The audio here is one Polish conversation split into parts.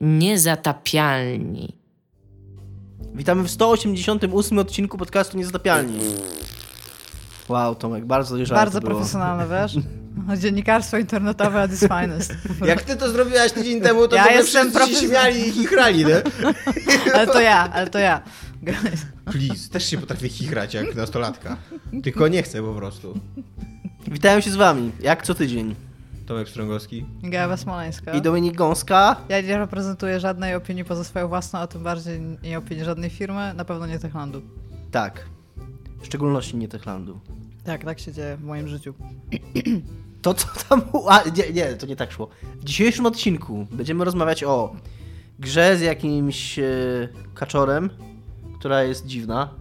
Niezatapialni. Witamy w 188 odcinku podcastu Niezatapialni. Wow, Tomek, bardzo dojrzałe Bardzo to było. profesjonalne, wiesz? Dziennikarstwo internetowe at its finest. Jak ty to zrobiłaś tydzień temu, to Ja wszyscy się profes- śmiali i chichrali, nie? Ale to ja, ale to ja. Please, też się potrafię chichrać jak nastolatka. Tylko nie chcę po prostu. Witają się z wami, jak co tydzień. Tomek Strągowski. Gawa Smoleńska. I Dominik Gąska. Ja nie reprezentuję żadnej opinii poza swoją własną, a tym bardziej nie opinii żadnej firmy, na pewno nie Techlandu. Tak. W szczególności nie Techlandu. Tak, tak się dzieje w moim życiu. To co tam... A, nie, nie, to nie tak szło. W dzisiejszym odcinku będziemy rozmawiać o grze z jakimś e, kaczorem, która jest dziwna.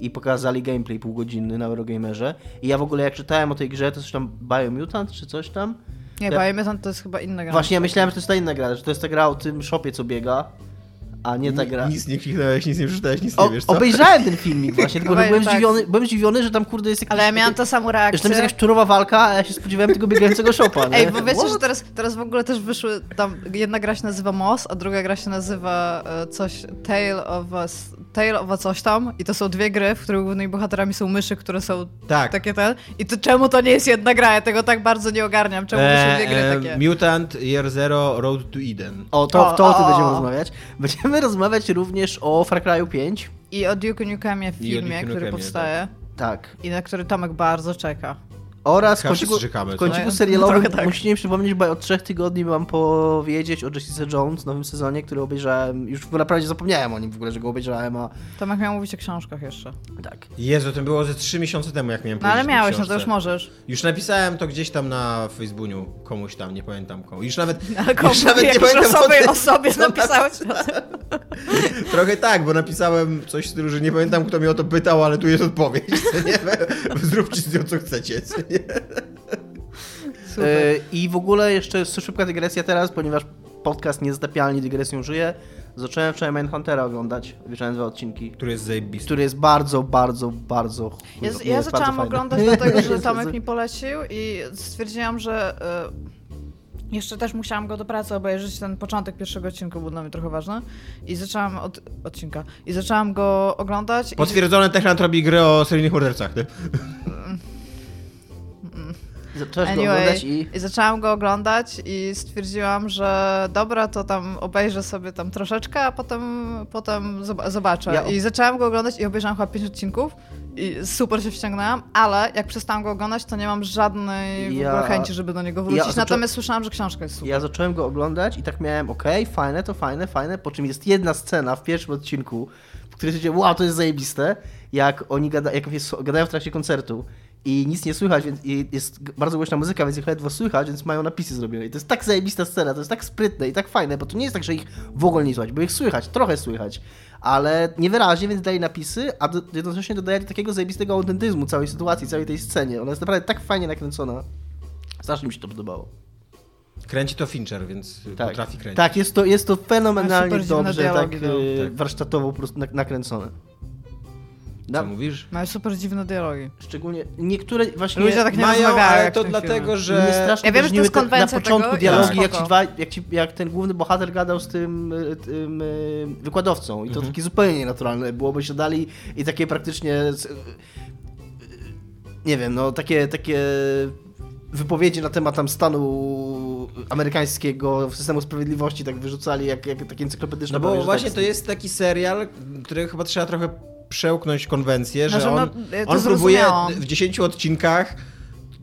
I pokazali gameplay półgodzinny na Eurogamerze. I ja w ogóle jak czytałem o tej grze, to coś tam Biomutant czy coś tam. Nie, Ja- ja... to jest chyba inna gra. Właśnie ja myślałem, że to jest ta inna gra, że to jest ta gra o tym shopie, co biega, a nie ta gra. Nic nie kliknąłeś, nic nie przeczytałeś, nic O, nie wiesz, co? obejrzałem ten filmik właśnie, tylko że byłem, tak. zdziwiony, byłem zdziwiony, że tam kurde jest jakiś... Ale ja miałam tą samą Że tam reakcję. jest jakaś turowa walka, a ja się spodziewałem tego biegającego shopa, nie? Ej, bo wiecie, What? że teraz, teraz w ogóle też wyszły, tam jedna gra się nazywa Moss, a druga gra się nazywa e, coś Tale of a, Tale of a coś tam i to są dwie gry, w których głównymi bohaterami są myszy, które są Tak. takie ten i to czemu to nie jest jedna gra? Ja tego tak bardzo nie ogarniam, czemu to są dwie gry E, takie? Mutant Year Zero Road to Eden. O, to, O, to o tym o, będziemy o. rozmawiać. Będziemy rozmawiać również o Far Cry'u 5. I o Duke Nukemie filmie, Duke który Nukemie, powstaje Tak. i na który Tomek bardzo czeka. Oraz w kąciku, w kąciku No, serialowym trochę tak. musicie mi przypomnieć, bo ja od trzech tygodni mam powiedzieć o Jessica Jones w nowym sezonie, który obejrzałem, już naprawdę zapomniałem o nim w ogóle, że go obejrzałem, a Tomek miał mówić o książkach jeszcze. tak. Jezu, to było ze trzy miesiące temu, jak miałem No ale miałeś, no to już możesz. Już napisałem to gdzieś tam na Facebooku komuś tam, nie pamiętam komu. Już nawet, Ale komu, już nawet nie pamiętam o sobie, co- o sobie co napisałeś. Trochę tak, bo napisałem coś w stylu, że nie pamiętam kto mnie o to pytał, ale tu jest odpowiedź. Zróbcie z nią co chcecie. Nie? Super. E, I w ogóle jeszcze szybka dygresja teraz, ponieważ podcast Niezatapialni dygresją żyje. Zacząłem wczoraj Mindhuntera oglądać, obejrzałem dwa odcinki, Który jest zajebisty. który jest bardzo, bardzo, bardzo. Nie, ja jest bardzo zaczęłam fajny. oglądać dlatego, że Tomek mi polecił i stwierdziłam, że y, jeszcze też musiałam go do pracy obejrzeć, ten początek pierwszego odcinka był dla mnie trochę ważny i zaczęłam od odcinka i zaczęłam go oglądać i Potwierdzone Techland robi grę o seryjnych mordercach, ty? Zacząłeś go Anyway, oglądać i... i zaczęłam go oglądać i stwierdziłam, że dobra, to tam obejrzę sobie tam troszeczkę, a potem, potem zob- zobaczę. Ja I zaczęłam go oglądać i obejrzałam chyba 5 odcinków i super się wściągnęłam, ale jak przestałam go oglądać, to nie mam żadnej Ja- chęci, żeby do niego wrócić. zaczą- Natomiast słyszałam, że książka jest super. Ja zacząłem go oglądać i tak miałem, okej, fajne, to fajne, fajne, po czym jest jedna scena w pierwszym odcinku, w której się wow, to jest zajebiste, jak oni gada, jak gadają w trakcie koncertu i nic nie słychać, więc jest bardzo głośna muzyka, więc ich ledwo słychać, więc mają napisy zrobione. I to jest tak zajebista scena, to jest tak sprytne i tak fajne, bo to nie jest tak, że ich w ogóle nie słychać, bo ich słychać, trochę słychać, ale niewyraźnie, więc daje napisy, a do, jednocześnie dodaje takiego zajebistego autentyzmu całej sytuacji, całej tej scenie. Ona jest naprawdę tak fajnie nakręcona. Strasznie mi się to podobało. Kręci to Fincher, więc Tak, potrafi kręcić. tak jest, to, jest to fenomenalnie dobrze tak, e, Tak. warsztatowo po prostu nak- Co Na, mówisz? Mają super dziwne dialogi. szczególnie niektóre właśnie Ludzie tak nie Mają, ale to dlatego, filmie. że... strasznie Ja wiem, że to jest konwencja na początku tego dialogi, jak, ci dwa, jak, ci, jak ten główny bohater gadał z tym, e, tym e, wykładowcą i to Mhm. takie zupełnie nienaturalne było, bo się dali i takie praktycznie e, nie wiem, no takie, takie wypowiedzi na temat tam stanu amerykańskiego systemu sprawiedliwości tak wyrzucali jak, jak takie encyklopedyczne No bo że właśnie teksty. to jest taki serial, który chyba trzeba trochę przełknąć konwencję, że Znaczy, on, no, ja to on próbuje w 10 odcinkach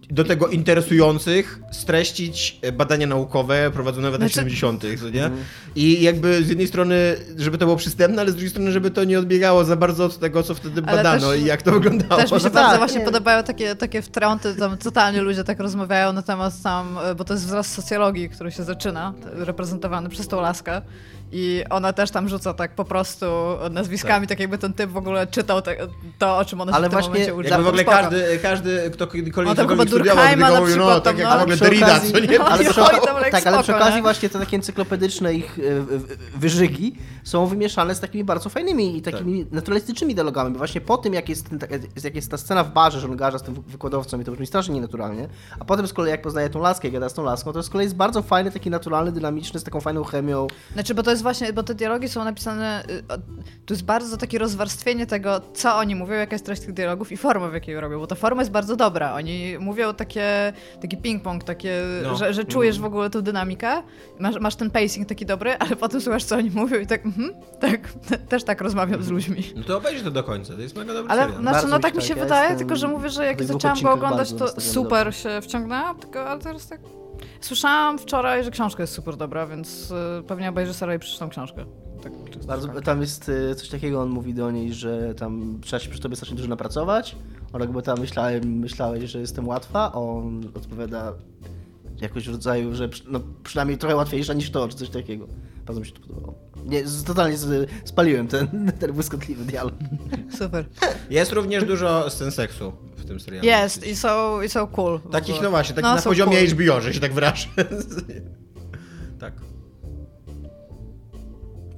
do tego interesujących streścić badania naukowe prowadzone w latach Znaczy- 70., co nie? Mhm. I jakby z jednej strony, żeby to było przystępne, ale z drugiej strony, żeby to nie odbiegało za bardzo od tego, co wtedy Ale badano też- i jak to wyglądało. Też mi się no bardzo tak, właśnie nie. podobają takie, takie wtrąty, tam totalnie ludzie tak rozmawiają na temat tam, e, bo to jest wzrost socjologii, który się zaczyna, reprezentowany przez tą laskę. I ona też tam rzuca tak po prostu nazwiskami, tak, tak jakby ten typ w ogóle czytał te, to, o czym ona Ale się w tym właśnie momencie uczy. Jakby w ogóle spoko. każdy, każdy, kto kiedykolwiek chyba cokolwiek studiował, na mówił, no, przykład tak tam, jak no. w ogóle Przy Derrida, co nie? Ale przy, to tak, ale przy okazji nie? właśnie te takie encyklopedyczne ich e, wyżygi są wymieszane z takimi bardzo fajnymi i takimi Tak. naturalistycznymi dialogami. Bo właśnie po tym, jak jest, ten, tak- jak jest ta scena w barze, że on garza z tym wykładowcą i to brzmi strasznie nienaturalnie, a potem z kolei jak poznaje tą laskę i gada z tą laską, to z kolei jest bardzo fajny, taki naturalny, dynamiczny, z taką fajną chemią. Znaczy, bo to jest właśnie, bo te dialogi są napisane, y, tu jest bardzo takie rozwarstwienie tego, co oni mówią, jaka jest treść tych dialogów i forma, w jakiej robią, bo ta forma jest bardzo dobra. Oni mówią takie, taki ping-pong, takie, No. że, że czujesz w ogóle tą dynamikę, masz, masz ten pacing taki dobry, ale potem słuchasz, co oni mówią i tak, mhm, tak, też tak rozmawiam z ludźmi. No to obejrzyj to do końca, to jest mega dobry Ale serial. znaczy, no tak mi się tak, ja wydaje, jestem tylko że mówię, że jak zaczęłam go oglądać, to super się wciągnęłam, tylko ale teraz tak... Słyszałam wczoraj, że książka jest super dobra, więc y, pewnie obejrzę serial i przeczytam książkę. Tak, czysto Bardzo, tak. tam jest e, coś takiego, on mówi do niej, że tam trzeba się przy tobie strasznie dużo napracować. Ona jakby tam myślałem, myślałeś, że jestem łatwa, a on odpowiada jakoś w rodzaju, że przy- no, przynajmniej trochę łatwiejsza niż to, czy coś takiego. Bardzo mi się to podobało. Nie, totalnie spaliłem ten, ten błyskotliwy dialog. Super. Jest również dużo scen seksu tym serialu. Jest i są, i są cool. Takich, no właśnie, takich No, na poziomie cool. HBO, że się tak wyrażę. tak.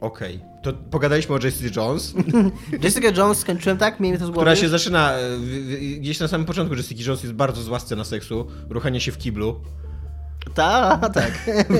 Okej. To pogadaliśmy o Jessie Jones, Jessica Jones skończyłem tak, miejmy to z głowy. która się zaczyna... Gdzieś na samym początku Jessica Jones jest bardzo zła scena seksu, ruchanie się w kiblu. Ta, tak.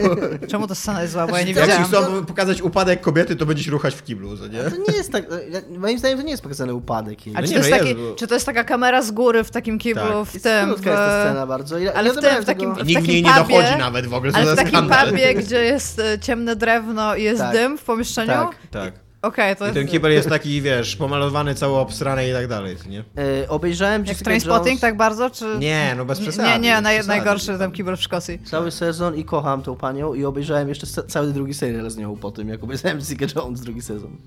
Czemu ta scena jest zła, bo ja nie Jak ci wiedziałam. chcą pokazać upadek kobiety, to będzie się ruchać w kiblu, co nie? To nie jest tak, ja- moim zdaniem to nie jest pokazany upadek. jej. A No czy, nie, to jest no taki, jest, bo- czy to jest taka kamera z góry w takim kiblu, Tak. w Jest tym, w, krótka jest ta scena bardzo. I, ale ja w tym, w takim- tego- w takim nie pubie, dochodzi nawet w ogóle, co ale w takim pubie, gdzie jest e, ciemne drewno i jest Tak. dym w pomieszczeniu? Tak. Tak. Okej, to I jest... ten kibel jest taki, wiesz, pomalowany, cały obsrany i tak dalej, nie? E, obejrzałem Jak w Trainspotting Jones tak bardzo, czy... Nie, no bez przesady. Nie, nie, bez naj, przesady. najgorszy ten kibel w Szkocji. cały sezon i kocham tą panią i obejrzałem jeszcze cały drugi serial z nią po tym, jak obejrzałem Jessica Jones drugi sezon.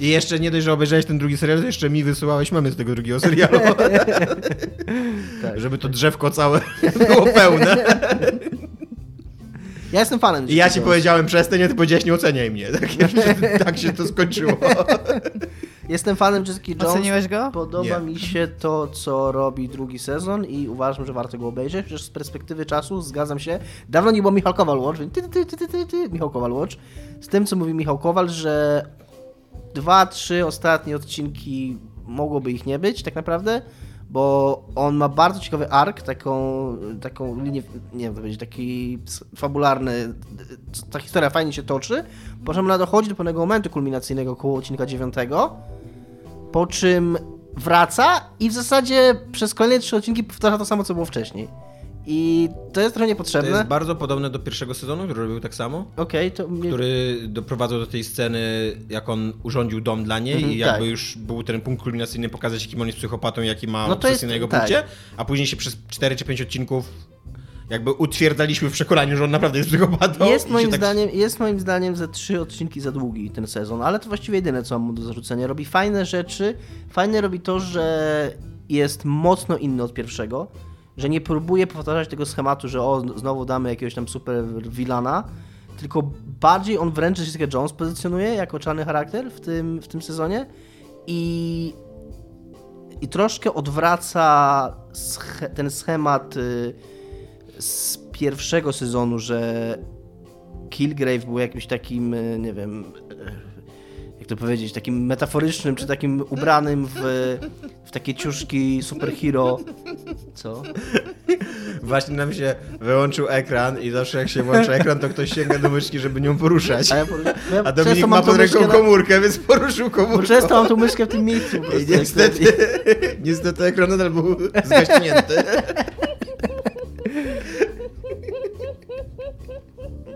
I jeszcze nie dość, że obejrzałeś ten drugi serial, to jeszcze mi wysyłałeś mamy z tego drugiego serialu. Tak. Żeby to drzewko całe było pełne. Ja jestem fanem I ja ci powiedziałem przestań, a ty powiedziałeś nie oceniaj mnie. Tak, się- tak się to skończyło. Jestem fanem Jessica Jones. Oceniłeś go? Podoba Nie. mi się to, co robi drugi sezon i uważam, że warto go obejrzeć. Przecież z perspektywy czasu zgadzam się. Dawno nie było Michał Kowal Watch, więc ty, ty, ty, ty, ty, ty, Michał Kowal Watch. Z tym, co mówi Michał Kowal, że dwa, trzy ostatnie odcinki mogłoby ich nie być tak naprawdę, bo on ma bardzo ciekawy ark, taką, taką linię, nie wiem, powiedzieć, taki fabularny, ta historia fajnie się toczy, po czym ona dochodzi do pewnego momentu kulminacyjnego koło odcinka dziewiątego, po czym wraca i w zasadzie przez kolejne trzy odcinki powtarza to samo, co było wcześniej. I to jest trochę To niepotrzebne. jest bardzo podobne do pierwszego sezonu, który robił tak samo. Okej, to mnie... Który doprowadzał do tej sceny, jak on urządził dom dla niej Mhm, i jakby tak. już był ten punkt kulminacyjny pokazać, jakim on jest psychopatą, jaki ma No to obsesję jest- na jego tak. punkcie, a później się przez 4 czy 5 odcinków jakby utwierdzaliśmy w przekonaniu, że on naprawdę jest psychopatą. Jest moim, tak- zdaniem, jest moim zdaniem ze trzy odcinki za długi ten sezon, ale to właściwie jedyne, co mam mu do zarzucenia. Robi fajne rzeczy. Fajne robi to, że jest mocno inny od pierwszego, że nie próbuje powtarzać tego schematu, że o, znowu damy jakiegoś tam super vilana, tylko bardziej on wręcz Jessica Jones pozycjonuje jako czarny charakter w tym, w tym sezonie i, i troszkę odwraca ten schemat y, z pierwszego sezonu, że Kilgrave był jakimś takim, e, nie wiem, e, jak to powiedzieć, takim metaforycznym, czy takim ubranym w, w takie ciuszki superhero. Co? Właśnie nam się wyłączył ekran i zawsze jak się włącza ekran, to ktoś sięga do myszki, żeby nią poruszać. A, ja, poru- bo ja A Dominik ma pod ręką na- komórkę, więc poruszył komórkę. często mam tą myszkę w tym miejscu. I niestety, niestety ekran nadal był zgaśnięty.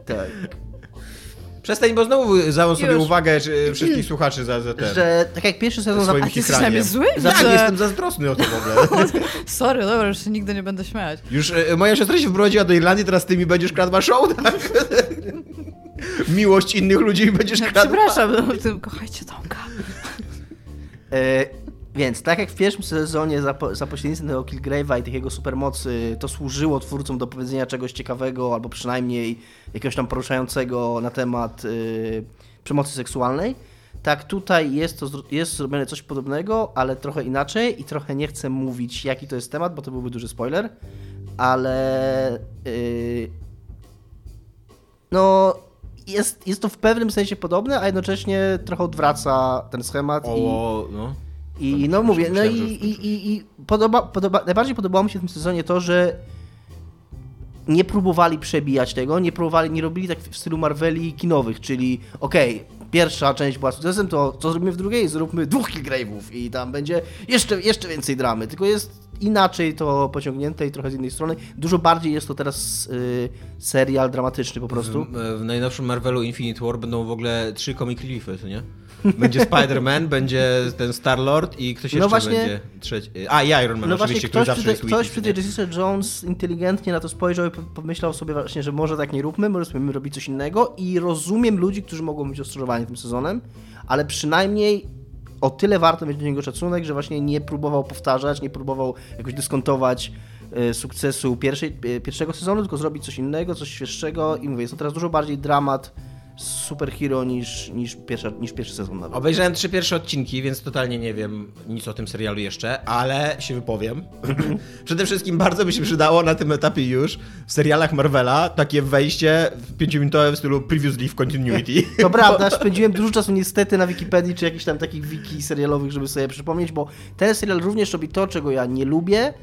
Tak. Przestań, bo znowu załóż sobie Już. uwagę czy, wszystkich słuchaczy za, za ten. Że tak jak pierwszy sezon... Swoim A ty jesteś chichaniem. na mnie zły? Tak, Że- jestem zazdrosny o to w ogóle. Sorry, dobra, już się nigdy nie będę śmiać. Już e, moja siostra się wprowadziła do Irlandii, teraz ty mi będziesz kradła show, tak? Miłość innych ludzi będziesz No, kradła. przepraszam, no, kochajcie Tomka. E, Więc tak jak w pierwszym sezonie za, za pośrednictwem tego Killgrave'a i tych jego supermocy to służyło twórcom do powiedzenia czegoś ciekawego albo przynajmniej jakiegoś tam poruszającego na temat y, przemocy seksualnej, tak tutaj jest, to, jest zrobione coś podobnego, ale trochę inaczej i trochę nie chcę mówić jaki to jest temat, bo to byłby duży spoiler, ale y, no jest, jest to w pewnym sensie podobne, a jednocześnie trochę odwraca ten schemat. O, i, no. I no mówię, no i, i, i, i podoba, podoba, najbardziej podobało mi się w tym sezonie to, że nie próbowali przebijać tego, nie próbowali, nie robili tak w stylu Marveli kinowych, czyli okej, okay, pierwsza część była sukcesem, to co zrobimy w drugiej? Zróbmy dwóch Killgrave'ów i tam będzie jeszcze, jeszcze więcej dramy, tylko jest inaczej to pociągnięte i trochę z innej strony. Dużo bardziej jest to teraz y, serial dramatyczny po prostu. W, w, najnowszym Marvelu Infinite War będą w ogóle trzy comic reliefy, nie? Będzie Spider-Man, będzie ten Star-Lord i ktoś no jeszcze no właśnie, będzie trzeci. A, i Iron Man no oczywiście, który zawsze jest Ktoś przy tej Jessica Jones inteligentnie na to spojrzał i pomyślał sobie właśnie, że może tak nie róbmy, może spróbujemy robić coś innego i rozumiem ludzi, którzy mogą być rozczarowani tym sezonem, ale przynajmniej o tyle warto mieć do niego szacunek, że właśnie nie próbował powtarzać, nie próbował jakoś dyskontować e, sukcesu pierwszej, e, pierwszego sezonu, tylko zrobić coś innego, coś świeższego i mówię, jest to teraz dużo bardziej dramat superhero niż, niż, pierwsza, niż pierwszy sezon nawet. Obejrzałem trzy pierwsze odcinki, więc totalnie nie wiem nic o tym serialu jeszcze, ale się wypowiem. Przede wszystkim bardzo by się przydało na tym etapie już w serialach Marvela takie wejście pięciominutowe w stylu Previously w Continuity. To prawda, spędziłem dużo czasu niestety na Wikipedii czy jakichś tam takich wiki serialowych, żeby sobie przypomnieć, bo ten serial również robi to, czego ja nie lubię,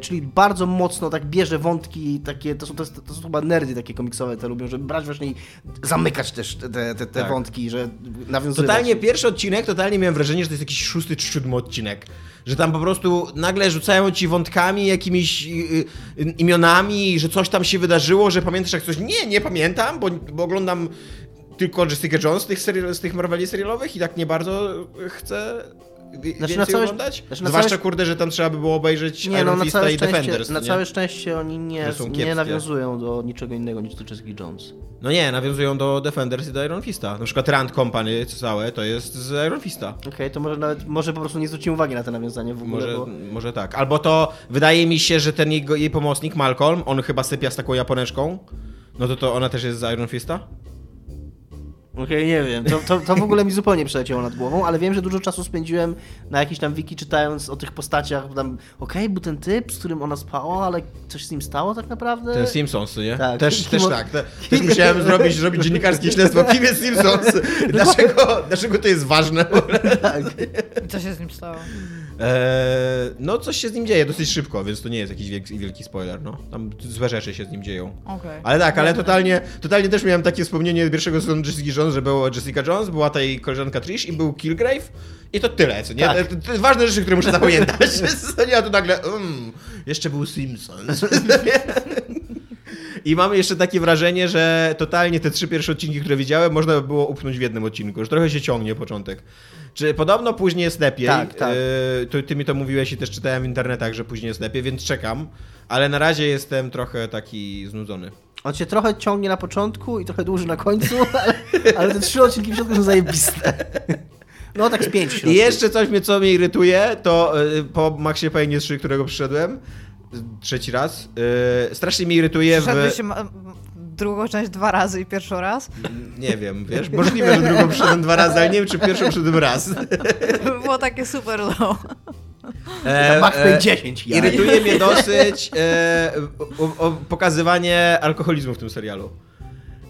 czyli bardzo mocno tak bierze wątki takie, to są, to, to są chyba nerdy takie komiksowe, te lubią, żeby brać właśnie i zamykać też te, te, te tak. wątki, że nawiązywać. Totalnie pierwszy odcinek, totalnie miałem wrażenie, że to jest jakiś szósty czy siódmy odcinek. Że tam po prostu nagle rzucają ci wątkami, jakimiś y, y, imionami, że coś tam się wydarzyło, że pamiętasz jak coś. Nie, nie pamiętam, bo, bo oglądam tylko Jessica Jones z tych, serial, z tych Marveli serialowych i tak nie bardzo chcę znaczy na całe, oglądać? Znaczy Zwłaszcza, całe... kurde, że tam trzeba by było obejrzeć nie, no, na całe i Defenders. Na całe szczęście oni nie, nie nawiązują do niczego innego niż do Jessica Jones. No nie, nawiązują do Defenders i do Iron Fista. Na przykład Rand Company całe to jest z Iron Fista. Okej, okay, to może nawet, może po prostu nie zwróciłem uwagi na te nawiązanie w ogóle. Może, bo... może tak. Albo to wydaje mi się, że ten jego, jej pomocnik Malcolm, on chyba sypia z taką japoneczką. No to to ona też jest z Iron Fista? Okej, okay, nie wiem. To, to, to, w ogóle mi zupełnie przeleciało nad głową, ale wiem, że dużo czasu spędziłem na jakiś tam wiki czytając o tych postaciach. Tam, okej, okay, był ten typ, z którym ona spała, ale coś z nim stało tak naprawdę? Ten Simpsons, nie? Tak. Też, też tak. Te, też musiałem zrobić, zrobić dziennikarskie śledztwo. Kim jest Simpsons? Dlaczego, dlaczego to jest ważne? tak. I co się z nim stało? Eee, no, coś się z nim dzieje dosyć szybko, więc to nie jest jakiś wielki, wielki spoiler. No. Tam złe rzeczy się z nim dzieją. Okay. Ale tak, ale totalnie, totalnie też miałem takie wspomnienie pierwszego sezonu Jessica Jones, że była Jessica Jones, była ta jej koleżanka Trish i był Killgrave. I to tyle, co nie? Tak. To, to, ważne rzeczy, które muszę zapamiętać. nie, a tu nagle, um, jeszcze był Simpsons. I mamy jeszcze takie wrażenie, że totalnie te trzy pierwsze odcinki, które widziałem, można by było upchnąć w jednym odcinku. Już trochę się ciągnie początek. Czy podobno później jest lepiej? Tak, tak. Ty, ty mi to mówiłeś i też czytałem w internetach, że później jest lepiej, więc czekam. Ale na razie jestem trochę taki znudzony. On się trochę ciągnie na początku i trochę dłuży na końcu, ale, ale te trzy odcinki w środku są zajebiste. No tak z pięć. I jeszcze coś mnie, co mnie irytuje, to po Maxie Payne 3, którego przyszedłem, trzeci raz. Yy, strasznie mnie irytuje w... Się drugą część dwa razy i pierwszy raz? Nie wiem, wiesz, możliwe, że drugą przyszedłem dwa razy, ale nie wiem, czy pierwszą przyszedłem raz. Było takie super low. E, Max e, 10. Ja. Irytuje mnie dosyć e, o, o pokazywanie alkoholizmu w tym serialu.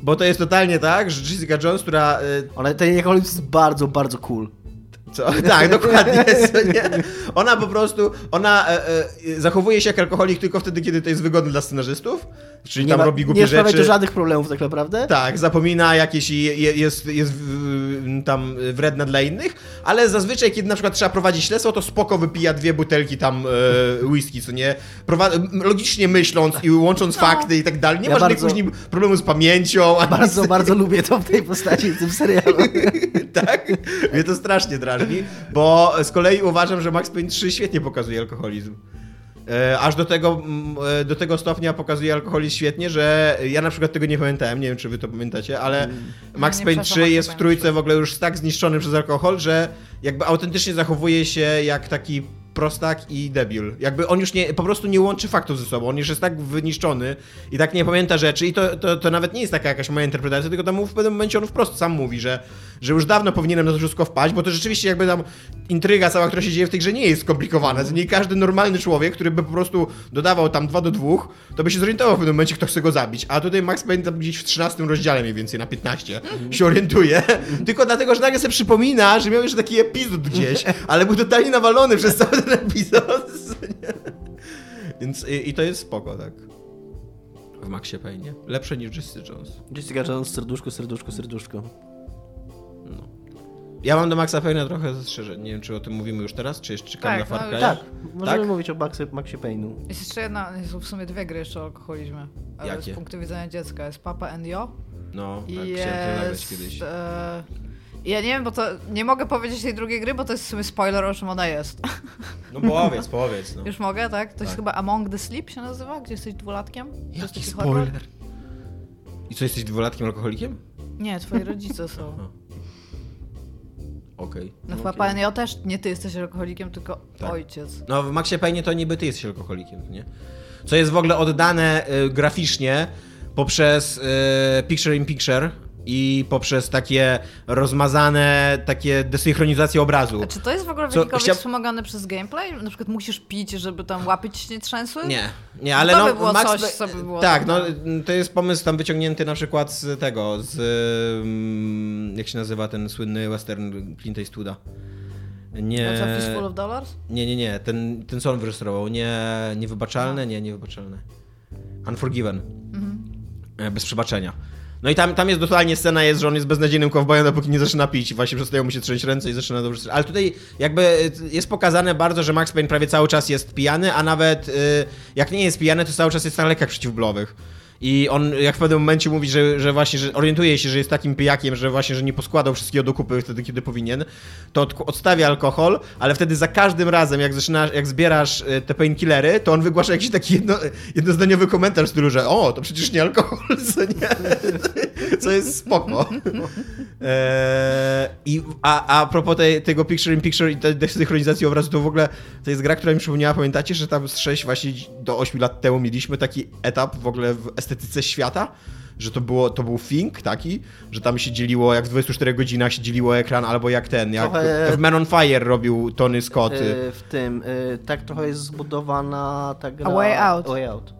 Bo to jest totalnie tak, że Jessica Jones, która... E, Ona ten alkoholizm jest bardzo, bardzo cool. Co? Tak, dokładnie. Ona po prostu, ona e, e, zachowuje się jak alkoholik tylko wtedy, kiedy to jest wygodne dla scenarzystów. Czyli nie tam ma, robi głupie nie rzeczy. Nie żadnych problemów tak naprawdę. Tak, zapomina jakieś i jest, jest tam wredna dla innych, ale zazwyczaj, kiedy na przykład trzeba prowadzić śledztwo, to spoko wypija dwie butelki tam e, whisky, co nie? Logicznie myśląc i łącząc no. fakty i tak dalej. Nie ja ma żadnych później problemów z pamięcią. Bardzo, bardzo lubię to w tej postaci, w tym serialu. tak? Mnie to strasznie drażni, bo z kolei uważam, że Max Payne 3 świetnie pokazuje alkoholizm. E, aż do tego, e, do tego stopnia pokazuje alkoholizm świetnie, że ja na przykład tego nie pamiętałem, nie wiem czy wy to pamiętacie, ale mm. Max Payne 3 jest w trójce w ogóle już tak zniszczony przez alkohol, że jakby autentycznie zachowuje się jak taki prostak i debil. Jakby on już nie, po prostu nie łączy faktów ze sobą, on już jest tak wyniszczony i tak nie pamięta rzeczy i to, to, to nawet nie jest taka jakaś moja interpretacja, tylko tam w pewnym momencie on wprost sam mówi, że, że już dawno powinienem na to wszystko wpaść, bo to rzeczywiście jakby tam intryga cała, która się dzieje w tej grze nie jest skomplikowana. Nie każdy normalny człowiek, który by po prostu dodawał tam 2 do 2, to by się zorientował w pewnym momencie, kto chce go zabić. A tutaj Max Payne tam gdzieś w 13 rozdziale mniej więcej, na 15 się orientuje. Tylko dlatego, że nagle sobie przypomina, że miał jeszcze taki epizod gdzieś, ale był totalnie nawalony przez cały ten epizod. Więc i, i to jest spoko, tak. W Maxie Payne. Lepsze niż Jessica Jones. Jessica Jones, serduszko, serduszko, serduszko. Ja mam do Maxa Payne'a trochę zastrzeżeń. Nie wiem, czy o tym mówimy już teraz, czy jeszcze czekamy Tak, na Far no, Cry? Tak, możemy Tak? mówić o Maxie, Maxie Payne'u. Jest jeszcze jedna, są w sumie dwie gry jeszcze o alkoholizmie. ale Jakie? Z punktu widzenia dziecka. Jest Papa and Yo No, i tak, chciałem to nagrać jest... kiedyś. E, ja nie wiem, bo to nie mogę powiedzieć tej drugiej gry, bo to jest w sumie spoiler, o czym ona jest. No powiedz, powiedz, no. Już mogę, tak? To jest Tak. chyba Among the Sleep się nazywa, gdzie jesteś dwulatkiem. Jaki horror. spoiler. I co, jesteś dwulatkiem alkoholikiem? Nie, twoi rodzice są. Okej. No w okej. Papa and Yo też nie ty jesteś alkoholikiem, tylko Tak. ojciec. No w Maxie Payne to niby ty jesteś alkoholikiem, nie? Co jest w ogóle oddane y, graficznie poprzez y, Picture in Picture i poprzez takie rozmazane, takie desynchronizacje obrazu. A czy to jest w ogóle wynikowo chciał- wspomagane przez gameplay? Na przykład musisz pić, żeby tam ci nie trzęsły? Nie, nie, ale To no by było Max coś, co by było Tak, no to jest pomysł tam wyciągnięty na przykład z tego, z mm, jak się nazywa ten słynny western Clint Eastwooda. Nie, Fistful of Dollars? nie, nie, nie, ten, ten co on wyrejestrował, nie, niewybaczalne, nie, niewybaczalne. Unforgiven. E, Bez przebaczenia. No i tam, tam jest totalnie scena jest, że on jest beznadziejnym kowbojem, dopóki nie zaczyna pić właśnie przestają mu się trzęść ręce i zaczyna dobrze. Ale tutaj jakby y, jest pokazane bardzo, że Max Payne prawie cały czas jest pijany, a nawet y, jak nie jest pijany, to cały czas jest na lekach przeciwbólowych. I on jak w pewnym momencie mówi, że, że właśnie, że orientuje się, że jest takim pijakiem, że właśnie, że nie poskładał wszystkiego do kupy wtedy, kiedy powinien, to od, odstawia alkohol, ale wtedy za każdym razem, jak zaczynasz, jak zbierasz y, te painkillery, to on wygłasza jakiś taki jedno, jednozdaniowy komentarz w stylu, że o, to przecież nie alkohol, co nie? Co jest spoko. Eee, i, a, a propos tej, tego Picture in Picture i tej desynchronizacji obrazu, to w ogóle to jest gra, która mi przypomniała, pamiętacie, że tam z 6 właśnie do 8 lat temu mieliśmy taki etap w ogóle w estetyce świata, że to, było, to był think taki, że tam się dzieliło, jak w 24 godzinach się dzieliło ekran, albo jak ten, jak Trochę- w Man on Fire robił Tony Scott. y, Y, w tym, y, tak trochę jest zbudowana ta gra... A Way Out. A Way Out.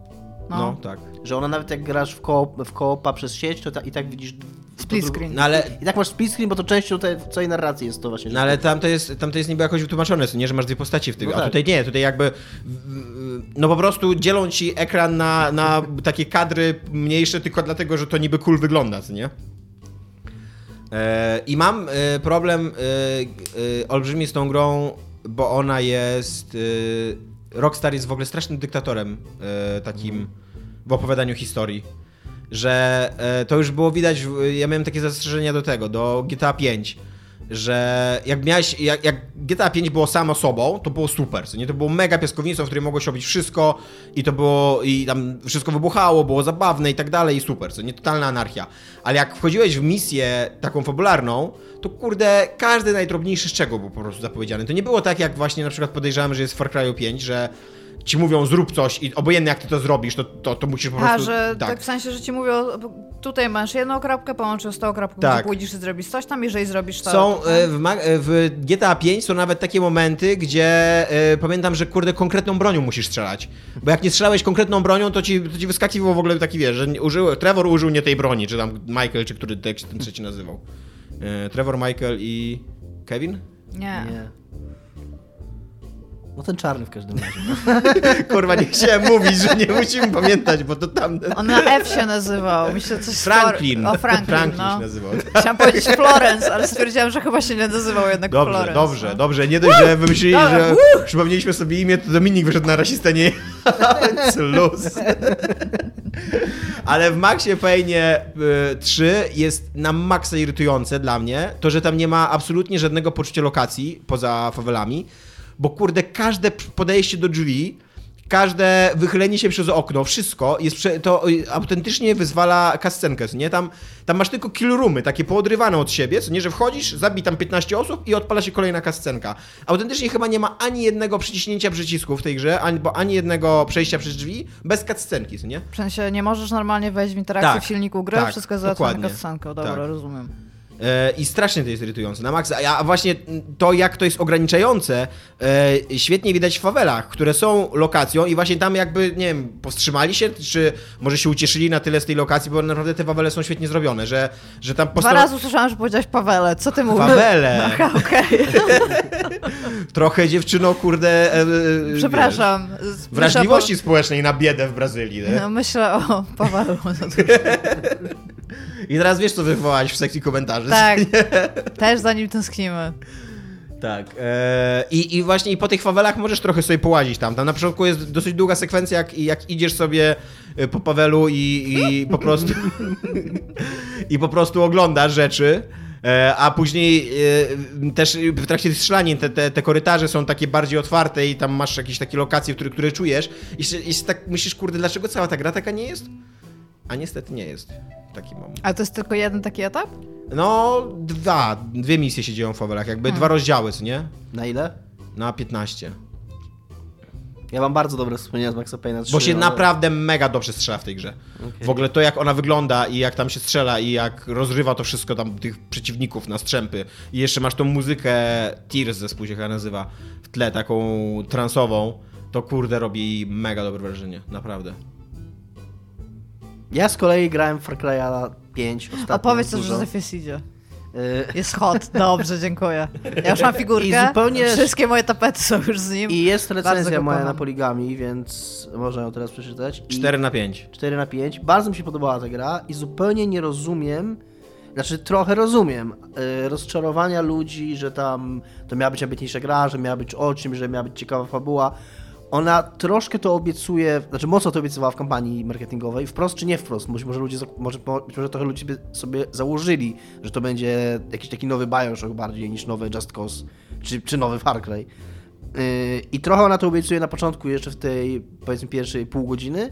no. No. tak. Że ona nawet jak grasz w, koop, w koopa przez sieć, to ta, i tak widzisz... Split screen. No ale I tak masz split screen, bo to częścią tej całej narracji jest to właśnie. No ale tam to jest, tam to jest niby jakoś wytłumaczone, nie, że masz dwie postaci w tym, No a tak. tutaj nie, tutaj jakby no po prostu dzielą ci ekran na, na takie kadry mniejsze tylko dlatego, że to niby cool wygląda, nie? E, I mam e, problem e, olbrzymi z tą grą, bo ona jest... Rockstar jest w ogóle strasznym dyktatorem takim w opowiadaniu historii. Że e, to już było widać, ja miałem takie zastrzeżenia do tego, do GTA 5 że jak miałeś, jak, jak GTA 5 było samo sobą, to było super, nie? To było mega piaskownicą, w której mogłeś robić wszystko i to było, i tam wszystko wybuchało, było zabawne i tak dalej i super, co nie? Totalna anarchia. Ale jak wchodziłeś w misję taką fabularną, to kurde, każdy najdrobniejszy szczegół był po prostu zapowiedziany. To nie było tak, jak właśnie na przykład podejrzewam, że jest w Far Cry 5, że ci mówią zrób coś i obojętnie jak ty to zrobisz, to, to, to musisz po prostu... A, że tak. w sensie, że ci mówią, tutaj masz jedną kropkę, połączysz z tą kropką, Tak. tak. pójdziesz i zrobisz coś tam, jeżeli zrobisz to... Są to e, w, e, w GTA 5 są nawet takie momenty, gdzie e, pamiętam, że kurde konkretną bronią musisz strzelać. Bo jak nie strzelałeś konkretną bronią, to ci, to ci wyskakiwał w ogóle taki wiesz, że użył, Trevor użył nie tej broni, czy tam Michael, czy który ten trzeci nazywał. E, Trevor, Michael i Kevin? Nie. Nie. No ten czarny w każdym razie. Kurwa, nie chciałem mówić, że nie musimy pamiętać, bo to tam... On na F się nazywał. Myślę, coś Franklin. O, Franklin, Franklin no. się nazywał. Chciałam powiedzieć Florence, ale stwierdziłam, że chyba się nie nazywał jednak Dobrze, Florence. dobrze, no. dobrze. Nie dość, że wymyślili, Dobra, że przypomnieliśmy sobie imię, to Dominik wyszedł na rasistę, nie luz. Ale w Maxie Payne y, 3 jest na maksa irytujące dla mnie to, że tam nie ma absolutnie żadnego poczucia lokacji poza fawelami, bo kurde, każde podejście do drzwi każde wychylenie się przez okno, wszystko jest to y, autentycznie wyzwala kascenkę, nie? Tam, tam masz tylko kill roomy, takie poodrywane od siebie, co nie, że wchodzisz, zabij tam 15 osób i odpala się kolejna kascenka. Autentycznie chyba nie ma ani jednego przyciśnięcia przycisku w tej grze, ani, bo ani jednego przejścia przez drzwi bez kascenki, co nie? W sensie nie możesz normalnie wejść w interakcję Tak, w silniku gry, tak, wszystko jest załatwione kascenką. Dobra, Tak. rozumiem. E, I strasznie to jest irytujące na maksa. A właśnie to, jak to jest ograniczające, e, świetnie widać w fawelach, które są lokacją i właśnie tam jakby, nie wiem, powstrzymali się, czy może się ucieszyli na tyle z tej lokacji, bo naprawdę te fawele są świetnie zrobione, że, że tam Dwa postanow... razy usłyszałam, że powiedziałeś Pawele. Co ty mówisz? Fawele! Aha, okej. Trochę dziewczyno, kurde... E, Przepraszam. Wiesz, wrażliwości społecznej na biedę w Brazylii. Po... no, myślę o Pawelu. I teraz wiesz, co wywołałeś w sekcji komentarzy. tak. Też za nim tęsknimy. Tak. E, i, I właśnie i po tych fawelach możesz trochę sobie połazić tam. Tam na początku jest dosyć długa sekwencja, jak, jak idziesz sobie e, po Pawelu i, i po prostu i po prostu oglądasz rzeczy. E, A później też w trakcie strzelanin te, te, te korytarze są takie bardziej otwarte i tam masz jakieś takie lokacje, które, które czujesz. I, i tak myślisz, kurde, dlaczego cała ta gra taka nie jest? A niestety nie jest. Taki mam. A to jest tylko jeden taki etap? No, dwa. Dwie misje się dzieją w fawelach, jakby dwa rozdziały, co nie? Na ile? Na 15. Ja mam bardzo dobre wspomnienia z Maxa Payne'a 3. Bo się ale- naprawdę mega dobrze strzela w tej grze. Okej. W ogóle to jak ona wygląda i jak tam się strzela i jak rozrywa to wszystko tam tych przeciwników na strzępy. I jeszcze masz tą muzykę Tears zespół się chyba nazywa w tle, taką transową. To kurde robi mega dobre wrażenie, naprawdę. Ja z kolei grałem w Far Cry'a 5 ostatnio. Opowiedz coś, dużo. że Zefis idzie. Y, Jest hot. Dobrze, dziękuję. Ja już mam figurkę. I zupełnie- Wszystkie moje tapety są już z nim. I jest recenzja moja na Poligami, więc można ją teraz przeczytać. I 4 na 5. 4 na 5. Bardzo mi się podobała ta gra i zupełnie nie rozumiem, znaczy trochę rozumiem y, rozczarowania ludzi, że tam to miała być ambitniejsza gra, że miała być o czymś, że miała być ciekawa fabuła. Ona troszkę to obiecuje, znaczy mocno to obiecywała w kampanii marketingowej, wprost czy nie wprost, być może ludzie, może, może trochę ludzie sobie założyli, że to będzie jakiś taki nowy Bioshock bardziej niż nowy Just Cause, czy, czy nowy Far Cry. Yy, I trochę ona to obiecuje na początku, jeszcze w tej powiedzmy pierwszej pół godziny,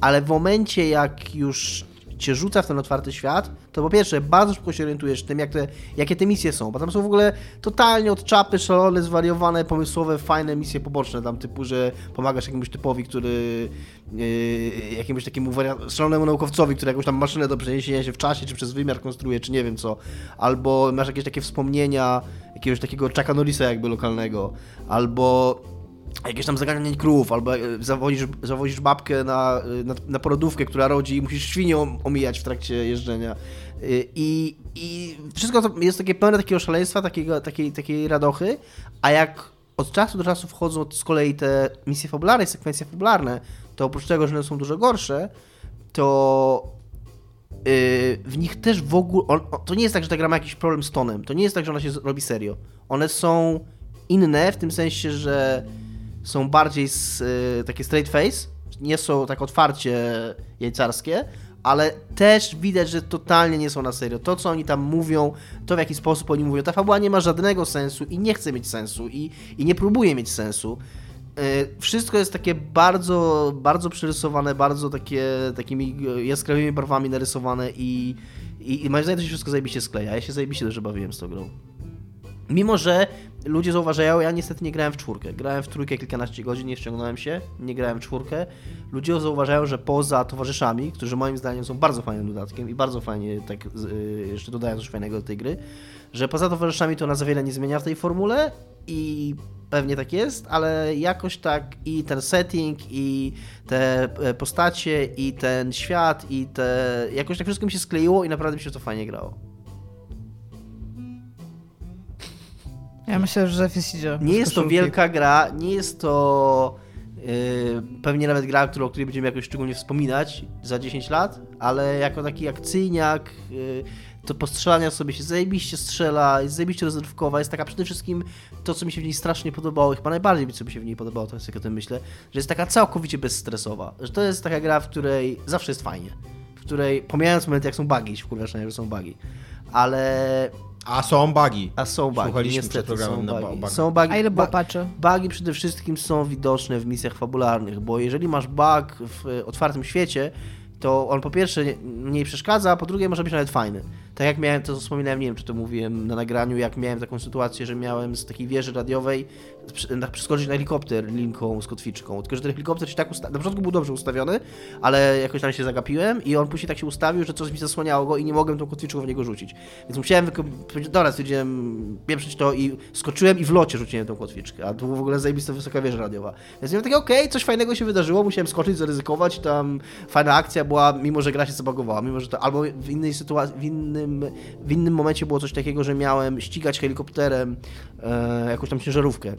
ale w momencie jak już cię rzuca w ten otwarty świat, to po pierwsze bardzo szybko się orientujesz tym, jak te, jakie te misje są, bo tam są w ogóle totalnie od czapy, szalone, zwariowane, pomysłowe, fajne misje poboczne, tam typu, że pomagasz jakiemuś typowi, który yy, jakiemuś takiemu szalonemu naukowcowi, który jakąś tam maszynę do przeniesienia się w czasie, czy przez wymiar konstruuje, czy nie wiem co, albo masz jakieś takie wspomnienia jakiegoś takiego Chucka Norrisa jakby lokalnego, albo jakieś tam zaganianie krów, albo e, zawozisz, zawozisz babkę na, e, na, na porodówkę, która rodzi i musisz świnię om- omijać w trakcie jeżdżenia. Y, I, I wszystko to jest takie pełne takiego szaleństwa, takiego, takiej, takiej radochy, a jak od czasu do czasu wchodzą z kolei te misje fabularne, sekwencje fabularne, to oprócz tego, że one są dużo gorsze, to y, w nich też w ogóle. On, to nie jest tak, że ta gra ma jakiś problem z tonem. To nie jest tak, że ona się robi serio. One są inne w tym sensie, że są bardziej z, y, takie straight face, nie są tak otwarcie jajcarskie, ale też widać, że totalnie nie są na serio. To, co oni tam mówią, to w jaki sposób oni mówią, ta fabuła nie ma żadnego sensu i nie chce mieć sensu i, i nie próbuje mieć sensu. Y, Wszystko jest takie bardzo, bardzo przerysowane, bardzo takie, takimi e, jaskrawymi barwami narysowane i, i, i moim zdaniem to się wszystko zajebiście skleja. Ja się zajebiście dobrze bawiłem z tą grą. Mimo, że ludzie zauważają, ja niestety nie grałem w czwórkę. Grałem w trójkę kilkanaście godzin, nie ściągnąłem się, nie grałem w czwórkę. Ludzie zauważają, że poza towarzyszami, którzy moim zdaniem są bardzo fajnym dodatkiem i bardzo fajnie tak y, jeszcze dodają coś fajnego do tej gry, że poza towarzyszami to ona za wiele nie zmienia w tej formule i pewnie tak jest, ale jakoś tak i ten setting, i te e, postacie, i ten świat, i te... jakoś tak wszystko mi się skleiło i naprawdę mi się to fajnie grało. Ja myślę, że Zefis idzie. Nie jest to wielka gra, nie jest to yy, pewnie nawet gra, którą, o której będziemy jakoś szczególnie wspominać za 10 lat, ale jako taki akcyjniak, yy, to postrzelania sobie się zajebiście strzela, jest zajebiście rozrywkowa, jest taka przede wszystkim to, co mi się w niej strasznie podobało, chyba najbardziej co mi się w niej podobało, to jest jak o tym myślę, że jest taka całkowicie bezstresowa, że to jest taka gra, w której zawsze jest fajnie, w której, pomijając moment jak są bugi, się wkurwiasz, że są bugi, ale A są bugi. A są bugi, Słuchaliśmy niestety przed programem są na bugi. bug. Są bugi. A ile było patchy? Bugi przede wszystkim są widoczne w misjach fabularnych, bo jeżeli masz bug w otwartym świecie, to on po pierwsze nie- mniej przeszkadza, a po drugie może być nawet fajny. Tak jak miałem, to wspominałem, nie wiem czy to mówiłem na nagraniu, jak miałem taką sytuację, że miałem z takiej wieży radiowej przeskoczyć na helikopter linką z kotwiczką. Tylko, że ten helikopter się tak usta- na początku był dobrze ustawiony, ale jakoś tam się zagapiłem i on później tak się ustawił, że coś mi zasłaniało go i nie mogłem tą kotwiczką w niego rzucić. Więc musiałem, dobra, stwierdziłem, pieprzyć to i skoczyłem i w locie rzuciłem tą kotwiczkę, a była w ogóle zajebista wysoka wieża radiowa. Więc miałem takie, okej, coś fajnego się wydarzyło, musiałem skoczyć, zaryzykować, tam fajna akcja była, mimo że gra się zabagowała, mimo że to albo w innej sytuacji, w innym, w innym momencie było coś takiego, że miałem ścigać helikopterem e, jakąś tam ciężarówkę.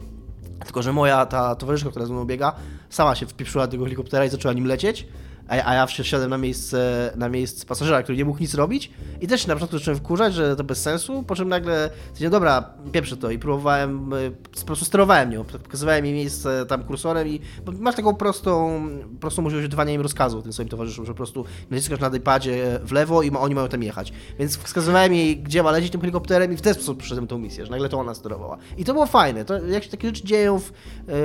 Tylko, że moja ta towarzyszka, która ze mną biega, sama się wpieprzyła do tego helikoptera i zaczęła nim lecieć, a, ja wsiadłem na miejsce, na miejsce pasażera, który nie mógł nic robić i też na początku zacząłem wkurzać, że to bez sensu, po czym nagle stwierdziłem, dobra, pieprzę to i próbowałem, y, po prostu sterowałem nią, pokazywałem jej miejsce tam kursorem i masz taką prostą, prostą możliwość wydawania im rozkazu tym swoim towarzyszom, że po prostu naciskasz na iPadzie w lewo i oni mają tam jechać. Więc wskazywałem jej, gdzie ma lecieć tym helikopterem i w ten sposób przyszedłem tą misję, że nagle to ona sterowała. I to było fajne, to jak się takie rzeczy dzieją w,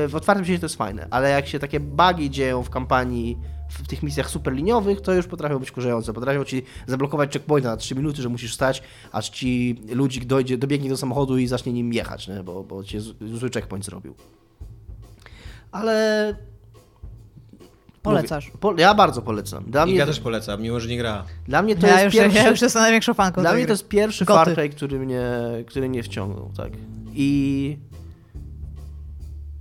y, w otwartym świecie, to jest fajne, ale jak się takie bugi dzieją w kampanii w tych misjach superliniowych, to już potrafią być kurzające. Potrafią ci zablokować checkpointa na 3 minuty, że musisz stać, aż ci ludzik dojdzie, dobiegnie do samochodu i zacznie nim jechać, nie? Bo, bo cię zły checkpoint zrobił. Ale... Polecasz. Po, ja bardzo polecam. Dla mnie, Iga też polecam, mimo że nie gra. dla mnie to ja, jest już, pierwszy... ja już jestem największą fanką Dla mnie to jest pierwszy Goty. Far Cry, który mnie, który mnie wciągnął, tak. I...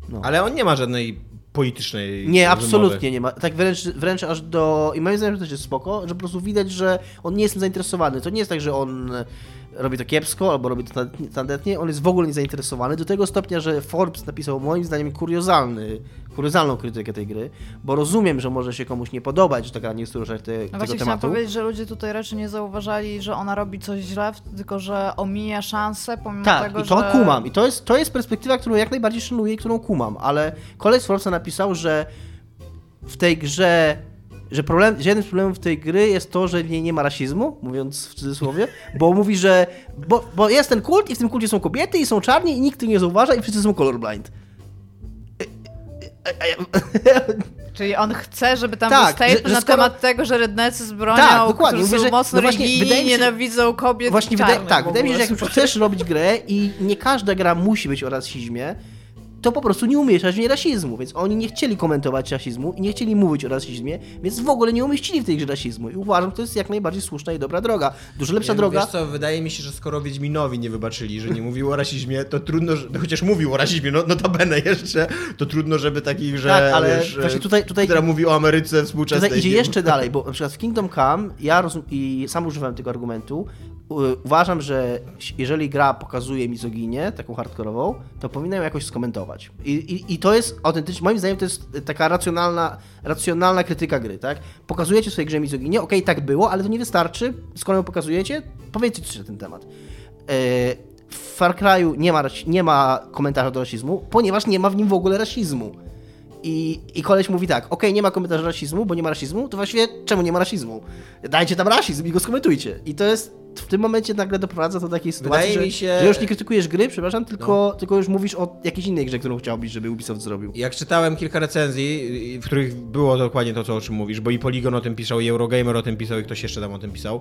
No. Ale on nie ma żadnej politycznej Nie, wymowy. absolutnie nie ma. Tak wręcz, wręcz aż do. I moim zdaniem to też jest spoko, że po prostu widać, że on nie jest tym zainteresowany. To nie jest tak, że on robi to kiepsko albo robi to tandetnie- on jest w ogóle niezainteresowany. Do tego stopnia, że Forbes napisał moim zdaniem kuriozalny, kuriozalną krytykę tej gry, bo rozumiem, że może się komuś nie podobać, że ta gra nie chce ruszać te, No tego właśnie chciałam tematu. powiedzieć, że ludzie tutaj raczej nie zauważali, że ona robi coś źle, tylko że omija szansę, pomimo Tak, tego, i to że... kumam. I to jest, to jest perspektywa, którą jak najbardziej szanuję i którą kumam, ale koleś z Forbesa napisał, że w tej grze, że, problem, że jednym z problemów tej gry jest to, że w niej nie ma rasizmu, mówiąc w cudzysłowie, bo mówi, że bo, bo jest ten kult i w tym kulcie są kobiety i są czarni i nikt nie zauważa i wszyscy są colorblind. Czyli on chce, żeby tam Tak, był statement na skoro- temat tego, że rednecy z bronią, Tak, dokładnie. Mówię, że- mocno no właśnie, mi się- nienawidzą kobiet Właśnie i wydaje, tak, wydaje mi się, że ogóle. jak chcesz robić grę i nie każda gra musi być o rasizmie, to po prostu nie umieszczać w niej rasizmu, więc oni nie chcieli komentować rasizmu i nie chcieli mówić o rasizmie, więc w ogóle nie umieścili w tej grze rasizmu i uważam, że to jest jak najbardziej słuszna i dobra droga. Dużo lepsza Ja, droga. Wiesz co, wydaje mi się, że skoro Wiedźminowi nie wybaczyli, że nie mówił o rasizmie, to trudno, no chociaż mówił o rasizmie, no notabene jeszcze, to trudno, żeby takich, że Tak, ale wiesz, właśnie tutaj- tutaj- która mówi o Ameryce współczesnej. Tutaj idzie nie- jeszcze dalej, bo na przykład w Kingdom Come ja rozum- i sam używam tego argumentu. Uważam, że jeżeli gra pokazuje mizoginię, taką hardkorową, to powinna ją jakoś skomentować. I, i, i to jest autentycznie, moim zdaniem to jest taka racjonalna, racjonalna krytyka gry, tak? Pokazujecie w swojej grze mizoginię, okej, tak było, ale to nie wystarczy. Skoro ją pokazujecie, powiedzcie coś na ten temat. E, W Far Cry'u nie ma, nie ma komentarza do rasizmu, ponieważ nie ma w nim w ogóle rasizmu. I, I koleś mówi tak, okej, nie ma komentarza rasizmu, bo nie ma rasizmu, to właściwie czemu nie ma rasizmu? Dajcie tam rasizm i go skomentujcie. I to jest, w tym momencie nagle doprowadza do takiej sytuacji, że, się- że już nie krytykujesz gry, przepraszam, tylko, tylko już mówisz o jakiejś innej grze, którą chciałbyś, żeby Ubisoft zrobił. Jak czytałem kilka recenzji, w których było dokładnie to, co, o czym mówisz, bo i Polygon o tym pisał, i Eurogamer o tym pisał, i ktoś jeszcze tam o tym pisał,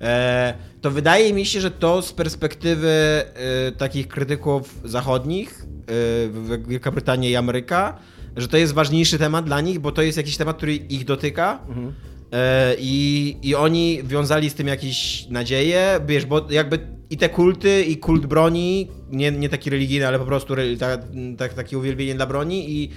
e, to wydaje mi się, że to z perspektywy e, takich krytyków zachodnich, e, Wielka Brytania i Ameryka, że to jest ważniejszy temat dla nich, bo to jest jakiś temat, który ich dotyka. E, I, I oni wiązali z tym jakieś nadzieje, wiesz, bo jakby i te kulty, i kult broni, nie, nie taki religijny, ale po prostu ta, ta, takie uwielbienie dla broni i,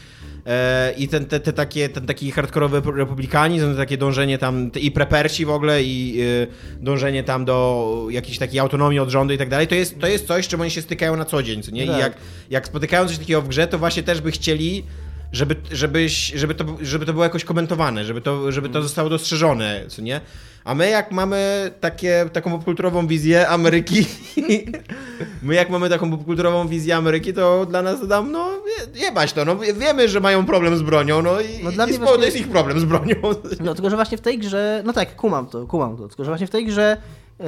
e, i ten, te, te takie, ten taki hardkorowy republikanizm, takie dążenie tam, i prepersi w ogóle, i e, dążenie tam do jakiejś takiej autonomii od rządu i tak dalej, to jest, to jest coś, z czym oni się stykają na co dzień, co nie? I Tak. jak, jak spotykają coś takiego w grze, to właśnie też by chcieli żeby, żebyś, żeby, to, żeby to było jakoś komentowane, żeby to, żeby to zostało dostrzeżone, co nie? A my jak mamy takie, taką popkulturową wizję Ameryki, my jak mamy taką popkulturową wizję Ameryki, to dla nas tam, no je- jebać to, no wie- wiemy, że mają problem z bronią, no i, No dla i właśnie- to jest ich problem z bronią. No tylko, że właśnie w tej grze, no tak, kumam to, kumam to, tylko, że właśnie w tej grze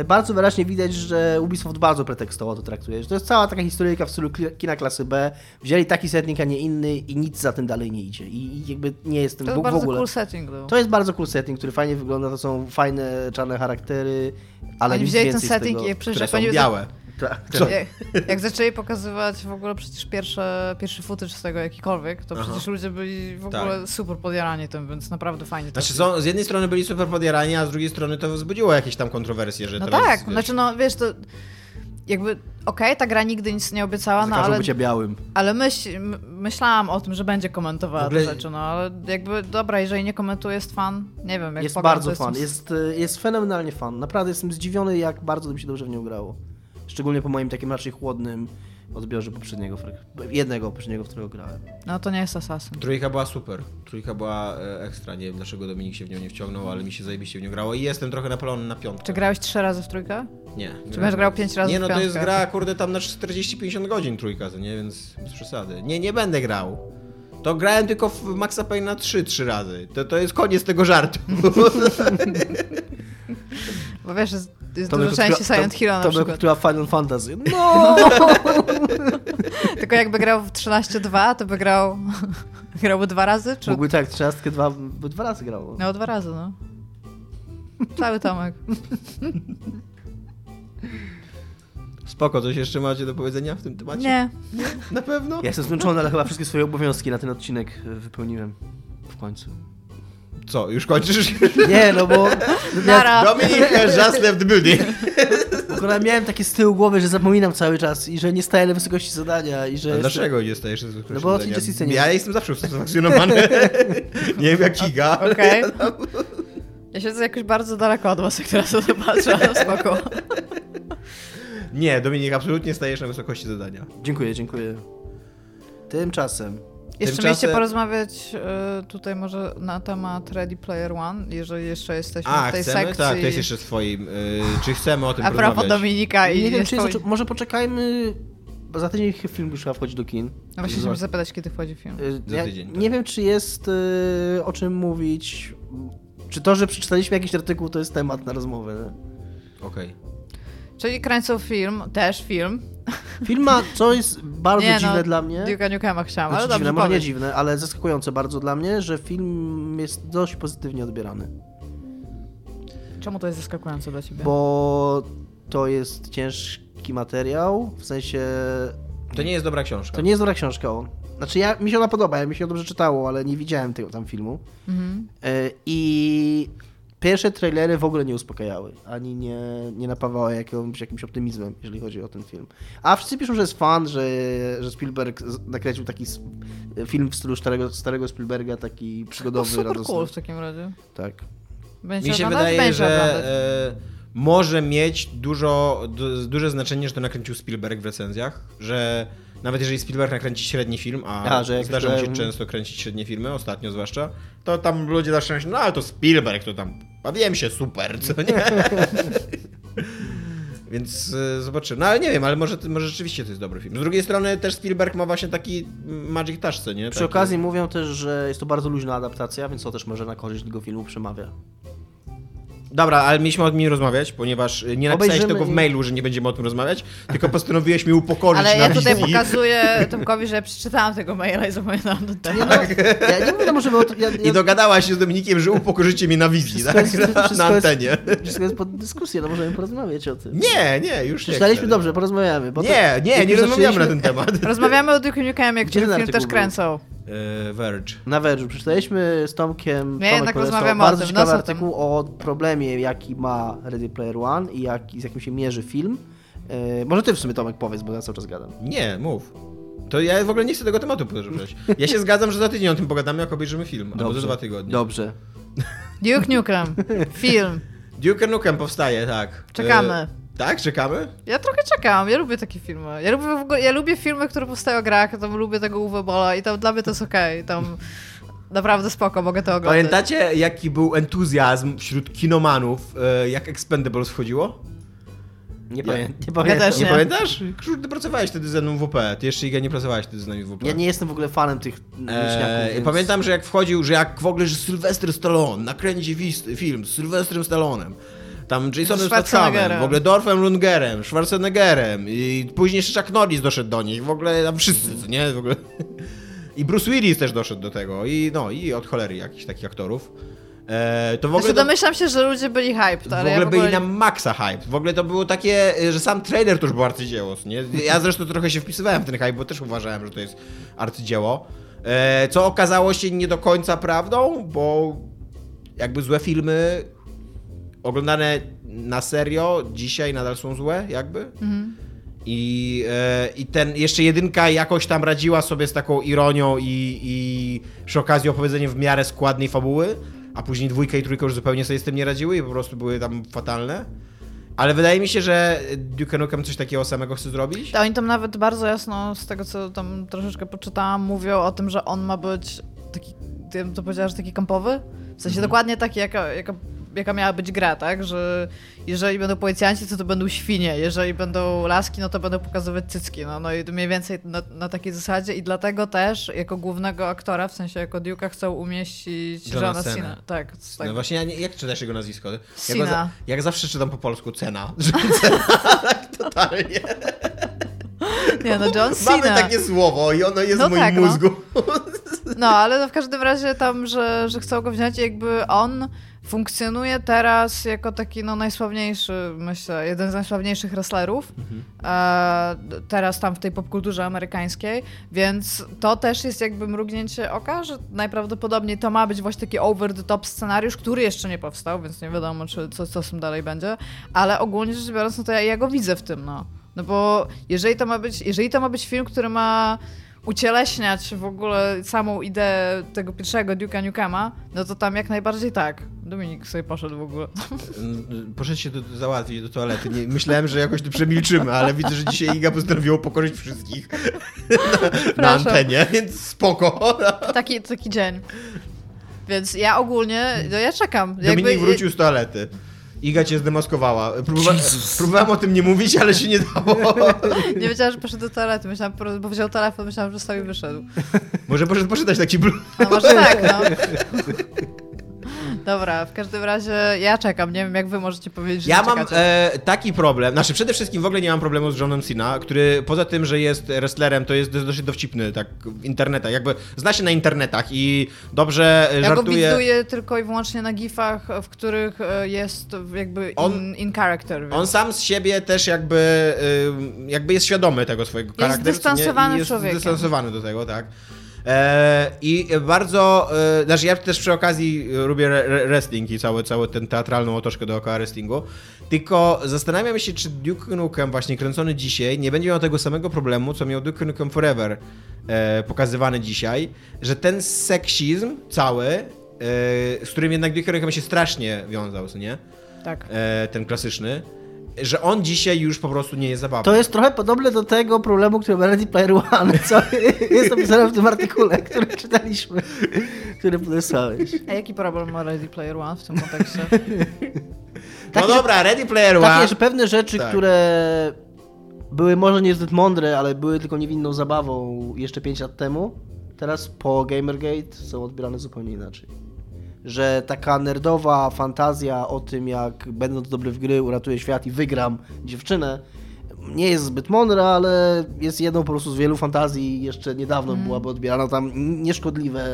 bardzo wyraźnie widać, że Ubisoft bardzo pretekstowo to traktuje. Że to jest cała taka historyjka w stylu kina klasy B. Wzięli taki setting, a nie inny i nic za tym dalej nie idzie. I, jakby nie jest tym To w, jest w bardzo ogóle. cool setting był. To jest bardzo cool setting, który fajnie wygląda, to są fajne czarne charaktery, ale Oni nic wzięli ten więcej z setting tego. i przecież które są białe. Tak, tak. Jak, jak zaczęli pokazywać w ogóle przecież pierwsze, pierwszy footage z tego jakikolwiek, to Aha. przecież ludzie byli w ogóle super podjarani tym, więc naprawdę fajnie to Znaczy, są, z jednej strony byli super podjarani, a z drugiej strony to wzbudziło jakieś tam kontrowersje, że No teraz... tak, wiesz, znaczy no wiesz, to jakby okej, ta gra nigdy nic nie obiecała, no ale, bycia białym. ale myśl, myślałam o tym, że będzie komentowała ogóle- te rzeczy, no ale jakby dobra, jeżeli nie komentuje, jest fan, nie wiem, jak Jest bardzo to fan, jest, y, jest fenomenalnie fan. Naprawdę jestem zdziwiony, jak bardzo mi się dobrze w nią grało. Szczególnie po moim takim raczej chłodnym odbiorze poprzedniego, jednego poprzedniego, w którego grałem. No to nie jest Assassin. Trójka była super. Trójka była e, ekstra. Nie wiem dlaczego Dominik się w nią nie wciągnął, ale mi się zajebiście w nią grało i jestem trochę napalony na piątkę. Czy grałeś trzy razy w trójkę? Nie. Czy będziesz grał pięć razy Nie, w no to jest piątkę? gra, kurde, tam na 40-50 godzin trójka, to nie, więc bez przesady. Nie, nie będę grał. To grałem tylko w Maxa Payne na 3 trzy razy. To, to jest koniec tego żartu. Bo wiesz, jest, jest Tomek dużo części Silent to- Hero na Tomek przykład. Final Fantasy. No! Tylko jakby grał w 13-2, to by grał... grałby dwa razy? Czy... Mógłby tak, trzynastkę dwa, by dwa razy grało. No dwa razy, no. Cały Tomek. Spoko, coś jeszcze macie do powiedzenia w tym temacie? Nie. Na pewno? Ja jestem zmęczony, ale chyba wszystkie swoje obowiązki na ten odcinek y, wypełniłem. W końcu. Co, już kończysz? Nie, no bo... Nara. Dominik has just left the building. Akurat miałem takie z tyłu głowy, że zapominam cały czas i że nie staję na wysokości zadania i że... A jeszcze- dlaczego nie stajesz z No bo ty Jessica nie- Ja jestem zawsze usatysfakcjonowany. nie wiem jak Giga. ale- Okej. Ja siedzę jakoś bardzo daleko od was, jak teraz na to patrzę, ale spoko. Nie, Dominik, absolutnie stajesz na wysokości zadania. Dziękuję, dziękuję. Tymczasem... Jeszcze Tymczasem- mieliście porozmawiać e, tutaj może na temat Ready Player One, jeżeli jeszcze jesteśmy A, w tej chcemy? sekcji. Tak, to jest jeszcze swoim. Y, czy chcemy o tym A propos porozmawiać? Dominika i Nie wiem, czy jest, może poczekajmy... Bo za tydzień film już chyba wchodzi do kin. No właśnie chciałem zapytać, kiedy wchodzi film. Y, Za ja tydzień, tak. Nie wiem, czy jest y, o czym mówić. Czy to, że przeczytaliśmy jakiś artykuł, to jest temat na rozmowę. Okej. Czyli kręcą film, też film. Film ma, co jest bardzo Nie, no, dziwne dla mnie. Duke'a Nukema chciałam, ale Znaczy dobrze dziwne, może nie dziwne, ale zaskakujące bardzo dla mnie, że film jest dość pozytywnie odbierany. Czemu to jest zaskakujące dla ciebie? Bo to jest ciężki materiał, w sensie To nie jest dobra książka. to nie jest dobra książka. o. Znaczy ja, mi się ona podoba, mi się ją dobrze czytało, ale nie widziałem tego tam filmu. Mhm. E, I pierwsze trailery w ogóle nie uspokajały, ani nie, nie napawały jakimś, jakimś optymizmem, jeżeli chodzi o ten film. A wszyscy piszą, że jest fan, że, że Spielberg nakręcił taki film w stylu starego, starego Spielberga, taki przygodowy, super radosny. cool w takim razie. Tak. Będzie Mi się wydaje, Będzie że e, może mieć dużo, du, duże znaczenie, że to nakręcił Spielberg w recenzjach, że nawet jeżeli Spielberg nakręci średni film, a, A, że zdarza mu się to- często kręcić średnie filmy, ostatnio zwłaszcza, to tam ludzie zawsze myślą, no ale to Spielberg, to tam bawiłem się super, co nie? Więc e, zobaczymy. No ale nie wiem, ale może, może rzeczywiście to jest dobry film. Z drugiej strony też Spielberg ma właśnie taki magic touch, co nie? Przy Taki- okazji mówią też, że jest to bardzo luźna adaptacja, więc to też może na korzyść tego filmu przemawia. Dobra, ale mieliśmy o tym nie rozmawiać, ponieważ y, nie napisałeś Obejrzymy tego w i- mailu, że nie będziemy o tym rozmawiać, tylko postanowiłeś mnie upokorzyć Ale na ja tutaj wizji. pokazuję Tomkowi, że ja przeczytałam tego maila i zapamiętałam ten temat. Ja nie wiem, może... Bo to, ja, ja, I dogadałaś się z Dominikiem, że upokorzycie mnie na wizji, Wszystko tak? jest- na, wszystko na jest- antenie. Wszystko jest pod dyskusję, no możemy porozmawiać o tym. Nie, nie, już nie. Przeczytaliśmy chcę. dobrze, porozmawiamy. Bo to- Nie, nie, jak nie już rozmawiamy na zaczęliśmy- ten temat. Rozmawiamy o Duke Nukem, jak Gdzie ten film artykuł też był? kręcą. E, Verge. Na Verge'u przeczytaliśmy z Tomkiem. Nie, Tomek jednak polecał rozmawiamy o bardzo tym, ciekawy no tam? artykuł o problemie, jaki ma Ready Player One i jak, z jakim się mierzy film. E, może ty w sumie Tomek powiedz, bo ja cały czas gadam. Nie, mów. To ja w ogóle nie chcę tego tematu poruszać. Ja się zgadzam, że za tydzień o tym pogadamy, jak obejrzymy film. Albo za dwa tygodnie. Dobrze. Duke Nukem, film. Duke Nukem powstaje, tak. Czekamy. Tak, czekamy? Ja trochę czekam, ja lubię takie filmy. Ja lubię, w ogóle, ja lubię filmy, które powstają o grach, tam lubię tego Uwe Bola i tam dla mnie to jest okej. Tam naprawdę spoko, mogę to oglądać. Pamiętacie, jaki był entuzjazm wśród kinomanów, e, jak Expendables wchodziło? Nie, Ja- pamię- nie pamiętam. też Nie, Nie. pamiętasz? Krzyż, ty pracowałeś wtedy ze mną w WP. Ty jeszcze Iga nie pracowałeś wtedy z nami w WP. Ja nie jestem w ogóle fanem tych Eee, więc... Pamiętam, że jak wchodził, że jak w ogóle, że Sylwester Stallone nakręci film z Sylwestrem Stallonem, Tam Jasonem. Stathamem, w ogóle Dorfem Lundgerem, Schwarzeneggerem i później jeszcze Chuck Norris doszedł do nich, w ogóle tam wszyscy, nie? W ogóle. I Bruce Willis też doszedł do tego i no, i od cholery jakichś takich aktorów. E, to w ogóle Znaczy, to, domyślam się, że ludzie byli hyped, w ale ogóle ja byli na maksa hype. W ogóle to było takie, że sam trailer to już był arcydzieło, nie? Ja zresztą trochę się wpisywałem w ten hype, bo też uważałem, że to jest arcydzieło. E, co okazało się nie do końca prawdą, bo jakby złe filmy oglądane na serio dzisiaj nadal są złe, jakby. I, e, I ten jeszcze jedynka jakoś tam radziła sobie z taką ironią i, i przy okazji opowiedzeniem w miarę składnej fabuły, a później dwójka i trójka już zupełnie sobie z tym nie radziły i po prostu były tam fatalne. Ale wydaje mi się, że Duke Nukem coś takiego samego chce zrobić. To oni tam nawet bardzo jasno, z tego co tam troszeczkę poczytałam, mówią o tym, że on ma być taki, ty to powiedziałaś, że taki kampowy? W sensie dokładnie taki, jaka, jaka, jaka miała być gra, tak? Że jeżeli będą policjanci, to to będą świnie, jeżeli będą laski, no to będą pokazywać cycki, no, no i mniej więcej na, na takiej zasadzie i dlatego też jako głównego aktora, w sensie jako Duke'a chcą umieścić Johna Johna Cena. Tak, tak. No właśnie, ja nie, jak czytasz jego nazwisko? Cena. go za, jak zawsze czytam po polsku cena. Że cena, tak totalnie. Nie, no John Cena. Mamy takie słowo i ono jest No w moim tak, no. mózgu. No, ale no w każdym razie tam, że, że chcą go wziąć, jakby on funkcjonuje teraz jako taki no najsławniejszy, myślę, jeden z najsławniejszych wrestlerów e, teraz tam w tej popkulturze amerykańskiej, więc to też jest jakby mrugnięcie oka, że najprawdopodobniej to ma być właśnie taki over the top scenariusz, który jeszcze nie powstał, więc nie wiadomo, czy co, co z tym dalej będzie, ale ogólnie rzecz biorąc, no to ja, ja go widzę w tym, no. No bo jeżeli to ma być, jeżeli to ma być film, który ma ucieleśniać w ogóle samą ideę tego pierwszego Duke'a Nukema, no to tam jak najbardziej tak. Dominik sobie poszedł w ogóle. Poszedł się do, załatwić do toalety. Nie, myślałem, że jakoś to przemilczymy, ale widzę, że dzisiaj Iga postanowiła pokorzyć wszystkich na, na antenie, więc spoko. Taki, taki dzień. Więc ja ogólnie, no ja czekam. Dominik wrócił z toalety. Iga cię zdemaskowała. Próbowa próbowałem o tym nie mówić, ale się nie dało. Nie wiedziałam, że poszedł do toalety, myślałam, bo wziął telefon, myślałam, że sobie wyszedł. Może poszedł poczytać taki blue. No może tak, no. Dobra, w każdym razie ja czekam. Nie wiem, jak wy możecie powiedzieć, że Ja nie mam e, taki problem, znaczy przede wszystkim w ogóle nie mam problemu z Johnem Cena, który poza tym, że jest wrestlerem, to jest dosyć dowcipny, tak, w internetach, jakby zna się na internetach i dobrze e, Ja go żartuje. widuję tylko i wyłącznie na gifach, w których e, jest jakby On- in, in character. Więc. On sam z siebie też jakby, y, jakby jest świadomy tego swojego charakteru. co nie? zdystansowany I jest człowiekiem. zdystansowany do tego, tak. E, I bardzo, e, znaczy ja też przy okazji lubię re- re- wrestling i cały, cały ten teatralną otoczkę dookoła wrestlingu, tylko zastanawiam się, czy Duke Nukem właśnie kręcony dzisiaj nie będzie miał tego samego problemu, co miał Duke Nukem Forever e, pokazywany dzisiaj, że ten seksizm cały, z którym jednak Duke Nukem się strasznie wiązał, nie? Tak. ten klasyczny, że on dzisiaj już po prostu nie jest zabawny. To jest trochę podobne do tego problemu, który ma Ready Player One, co jest opisane w tym artykule, który czytaliśmy, który podesłałeś. A jaki problem ma Ready Player One w tym kontekście? no Takie, że- dobra, Ready Player One. Takie, że pewne rzeczy, Tak. które były może niezbyt mądre, ale były tylko niewinną zabawą jeszcze 5 lat temu, teraz po Gamergate są odbierane zupełnie inaczej. Że taka nerdowa fantazja o tym, jak będąc dobry w gry, uratuję świat i wygram dziewczynę, nie jest zbyt mądra, ale jest jedną po prostu z wielu fantazji. Jeszcze niedawno byłaby odbierana tam nieszkodliwe,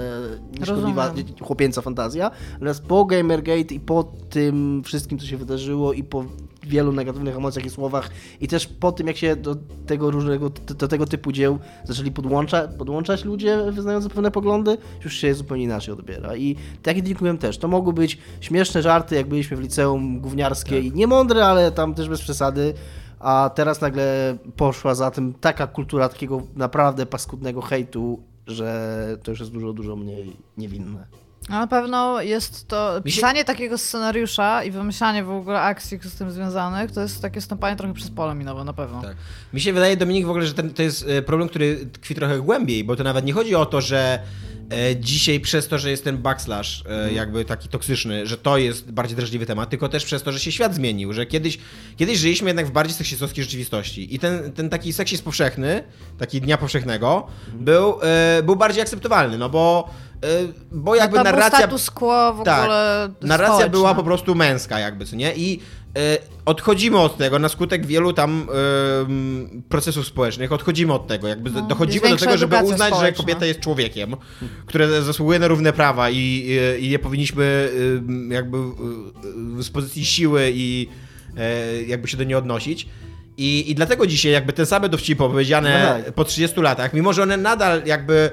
nieszkodliwa Rozumiem. chłopięca fantazja. Natomiast po Gamergate i po tym wszystkim, co się wydarzyło i po wielu negatywnych emocjach i słowach i też po tym, jak się do tego różnego, do, tego typu dzieł zaczęli podłącza, podłączać ludzie wyznający pewne poglądy, już się zupełnie inaczej odbiera. I tak jak dziękuję też, to mogły być śmieszne żarty, jak byliśmy w liceum gówniarskie i niemądre, ale tam też bez przesady. A teraz nagle poszła za tym taka kultura takiego naprawdę paskudnego hejtu, że to już jest dużo, dużo mniej niewinne. No, na pewno jest to. Mi się- Pisanie takiego scenariusza i wymyślanie w ogóle akcji z tym związanych, to jest takie stąpanie trochę przez pole minowe, na pewno. Tak. Mi się wydaje, Dominik, w ogóle, że ten, to jest e, problem, który tkwi trochę głębiej, bo to nawet nie chodzi o to, że e, dzisiaj przez to, że jest ten backslash e, jakby taki toksyczny, że to jest bardziej drażliwy temat, tylko też przez to, że się świat zmienił, że kiedyś, kiedyś żyliśmy jednak w bardziej seksistowskiej rzeczywistości i ten, ten taki seksizm powszechny, taki dnia powszechnego, był, e, był bardziej akceptowalny, no bo, bo jakby No narracja... status quo w Tak. ogóle. Narracja społeczny. była po prostu męska, jakby, co nie? I e, odchodzimy od tego na skutek wielu tam procesów społecznych, odchodzimy od tego, jakby No, dochodzimy do tego, żeby uznać, edukacja że kobieta jest człowiekiem, które zasługuje na równe prawa i, i, i nie powinniśmy jakby e, z pozycji siły i e, jakby się do niej odnosić. I, I dlatego dzisiaj jakby te same dowcipy opowiedziane No tak. po 30 latach, mimo że one nadal jakby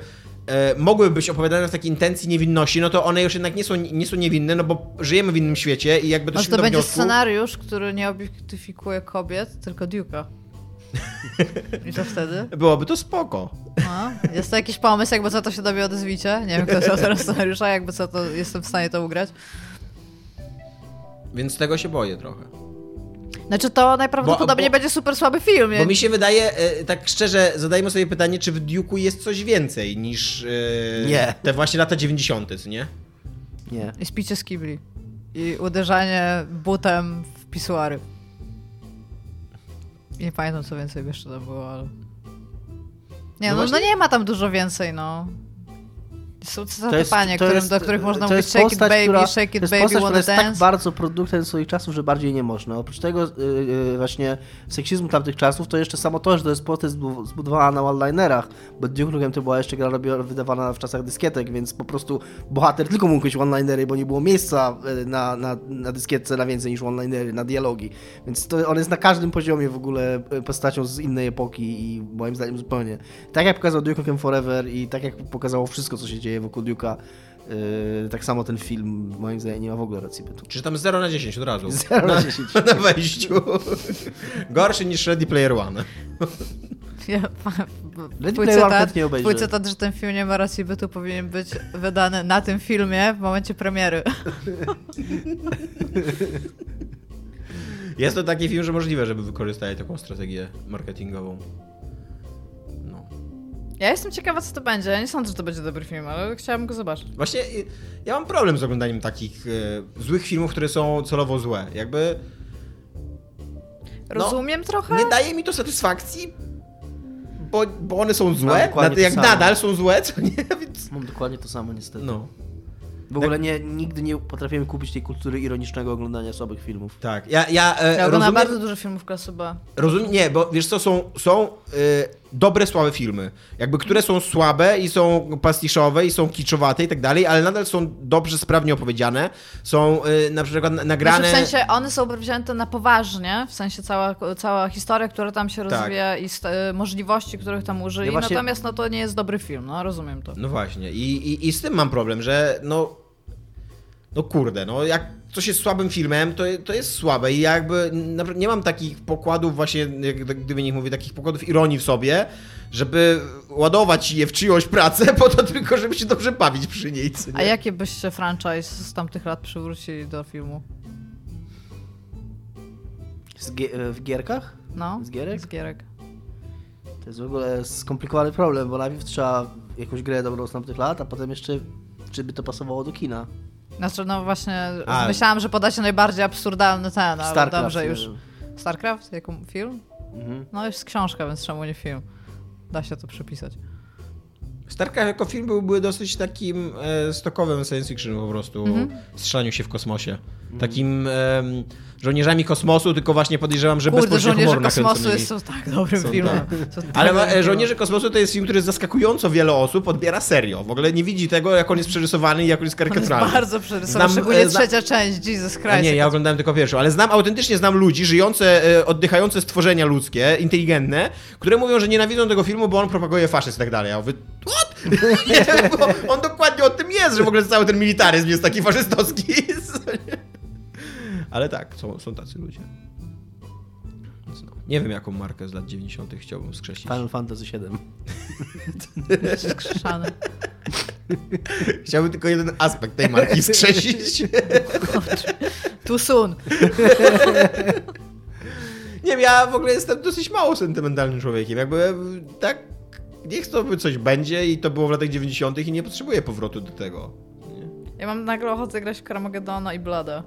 e, mogłyby być opowiadane w takiej intencji niewinności, no to one już jednak nie są, nie są niewinne, no bo żyjemy w innym świecie i jakby Może doszliśmy to do będzie wniosku... scenariusz, który nie obiektyfikuje kobiet, tylko Duke'a. I co wtedy? Byłoby to spoko. No. Jest to jakiś pomysł, jakby co to się do mnie odezwicie? Nie wiem, kto jest autorem scenariusza, jakby co to jestem w stanie to ugrać. Więc tego się boję trochę. Znaczy to najprawdopodobniej Bo- bo- będzie super słaby film. Bo mi się wydaje, e, tak szczerze, zadajmy sobie pytanie, czy w Duke'u jest coś więcej niż e, Nie. te właśnie lata 90., co nie? Nie. I spicie z kibli. I uderzanie butem w pisuary. Nie pamiętam, co więcej jeszcze tam było, ale... Nie, No no, no, właśnie- nie ma tam dużo więcej, no. Są To te jest- panie, to którym, jest- do których można to mówić shake it postać, baby, która- shake To it baby, postać, wanna jest tak bardzo produktem swoich czasów, że bardziej nie można. Oprócz tego yy, właśnie seksizmu tamtych czasów, to jeszcze samo to, że to jest postać zbu- zbudowana na one-linerach, bo Duke Nukem to była jeszcze gra wydawana w czasach dyskietek, więc po prostu bohater tylko mógł mieć one-linery, bo nie było miejsca yy, na, na, na dyskietce na więcej niż one-linery, na dialogi. Więc to on jest na każdym poziomie w ogóle yy, postacią z innej epoki i moim zdaniem zupełnie. Tak jak pokazał Duke Nukem Forever i tak jak pokazało wszystko, co się dzieje wokół Duke'a, Yy, tak samo ten film, moim zdaniem, nie ma w ogóle racji bytu. Czy tam 0 na 10 od razu? 0 na 10. Na wejściu. Gorszy niż Ready Player One. Ja, Ready Player One twój cytat, że ten film nie ma racji bytu powinien być wydany na tym filmie w momencie premiery. Jest to taki film, że możliwe, żeby wykorzystali taką strategię marketingową. No. Ja jestem ciekawa, co to będzie. Ja nie sądzę, że to będzie dobry film, ale chciałabym go zobaczyć. Właśnie y, ja mam problem z oglądaniem takich e, złych filmów, które są celowo złe. Jakby Rozumiem trochę? nie daje mi to satysfakcji, bo, bo one są złe, nad, jak nadal są złe, co nie? Więc... Mam dokładnie to samo niestety. No. W ogóle nie, nigdy nie potrafiłem kupić tej kultury ironicznego oglądania słabych filmów. Tak, ja, ja, e, Ja oglądam rozumiem, bardzo dużo filmów klasy B. rozumiem, nie, bo wiesz co, są, są y, dobre, słabe filmy, jakby które są słabe i są pastiszowe i są kiczowate i tak dalej, ale nadal są dobrze, sprawnie opowiedziane, są y, na przykład na- nagrane... Znaczy w sensie one są wzięte na poważnie, w sensie cała, cała historia, która tam się Tak. rozwija i st- y, możliwości, których tam użyli, Ja właśnie- natomiast no to nie jest dobry film, no rozumiem to. No właśnie, I, i, i z tym mam problem, że no. No kurde, no jak coś jest słabym filmem, to, to jest słabe i ja jakby nie mam takich pokładów, właśnie, jak gdyby nie mówię, takich pokładów ironii w sobie, żeby ładować je w czyjąś pracę po to tylko, żeby się dobrze bawić przy niej. co nie? A jakie byście franchise z tamtych lat przywrócili do filmu? Z gie- w gierkach? No? Z gierek? Z gierek. To jest w ogóle skomplikowany problem, bo najpierw trzeba jakąś grę dobrą z tamtych lat, a potem jeszcze czy by to pasowało do kina. Znaczy, no właśnie, A. myślałam, że podacie najbardziej absurdalny ten, ale StarCraft, dobrze nie już. StarCraft? Jako film? Mhm. No jest książka, więc czemu nie film? Da się to przypisać. StarCraft jako film byłby dosyć takim e, stokowym science fiction po prostu, Mhm. strzelaniu się w kosmosie. Takim em, żołnierzami kosmosu, tylko właśnie podejrzewam, że bez Kurde, poczucia żołnierze kosmosu jest to tak dobrym Są filmem. tak. Tak Ale. Żołnierze Kosmosu to jest film, który zaskakująco wiele osób odbiera serio. W ogóle nie widzi tego, jak on jest przerysowany i jak on jest On jest karykaturalny. bardzo przerysowany, Znam, szczególnie e, zna- trzecia część, Jesus Christ. nie, ja oglądałem tylko pierwszą, ale znam, autentycznie znam ludzi żyjące, e, oddychające stworzenia ludzkie, inteligentne, które mówią, że nienawidzą tego filmu, bo on propaguje faszyzm i tak dalej. Ja mówię, what? nie, bo on dokładnie o tym jest, że w ogóle cały ten militaryzm jest taki faszystowski. ale tak, są, są tacy ludzie. No, nie wiem, jaką markę z lat 90. chciałbym skrzesić. Final Fantasy VII. Skrzeszany. Chciałbym tylko jeden aspekt tej marki skrzesić. Too soon. Nie wiem, ja w ogóle jestem dosyć mało sentymentalnym człowiekiem. Jakby tak, niech to by coś będzie i to było w latach 90. i nie potrzebuję powrotu do tego. Nie? Ja mam nagle ochotę grać w Carmagedona i Blada.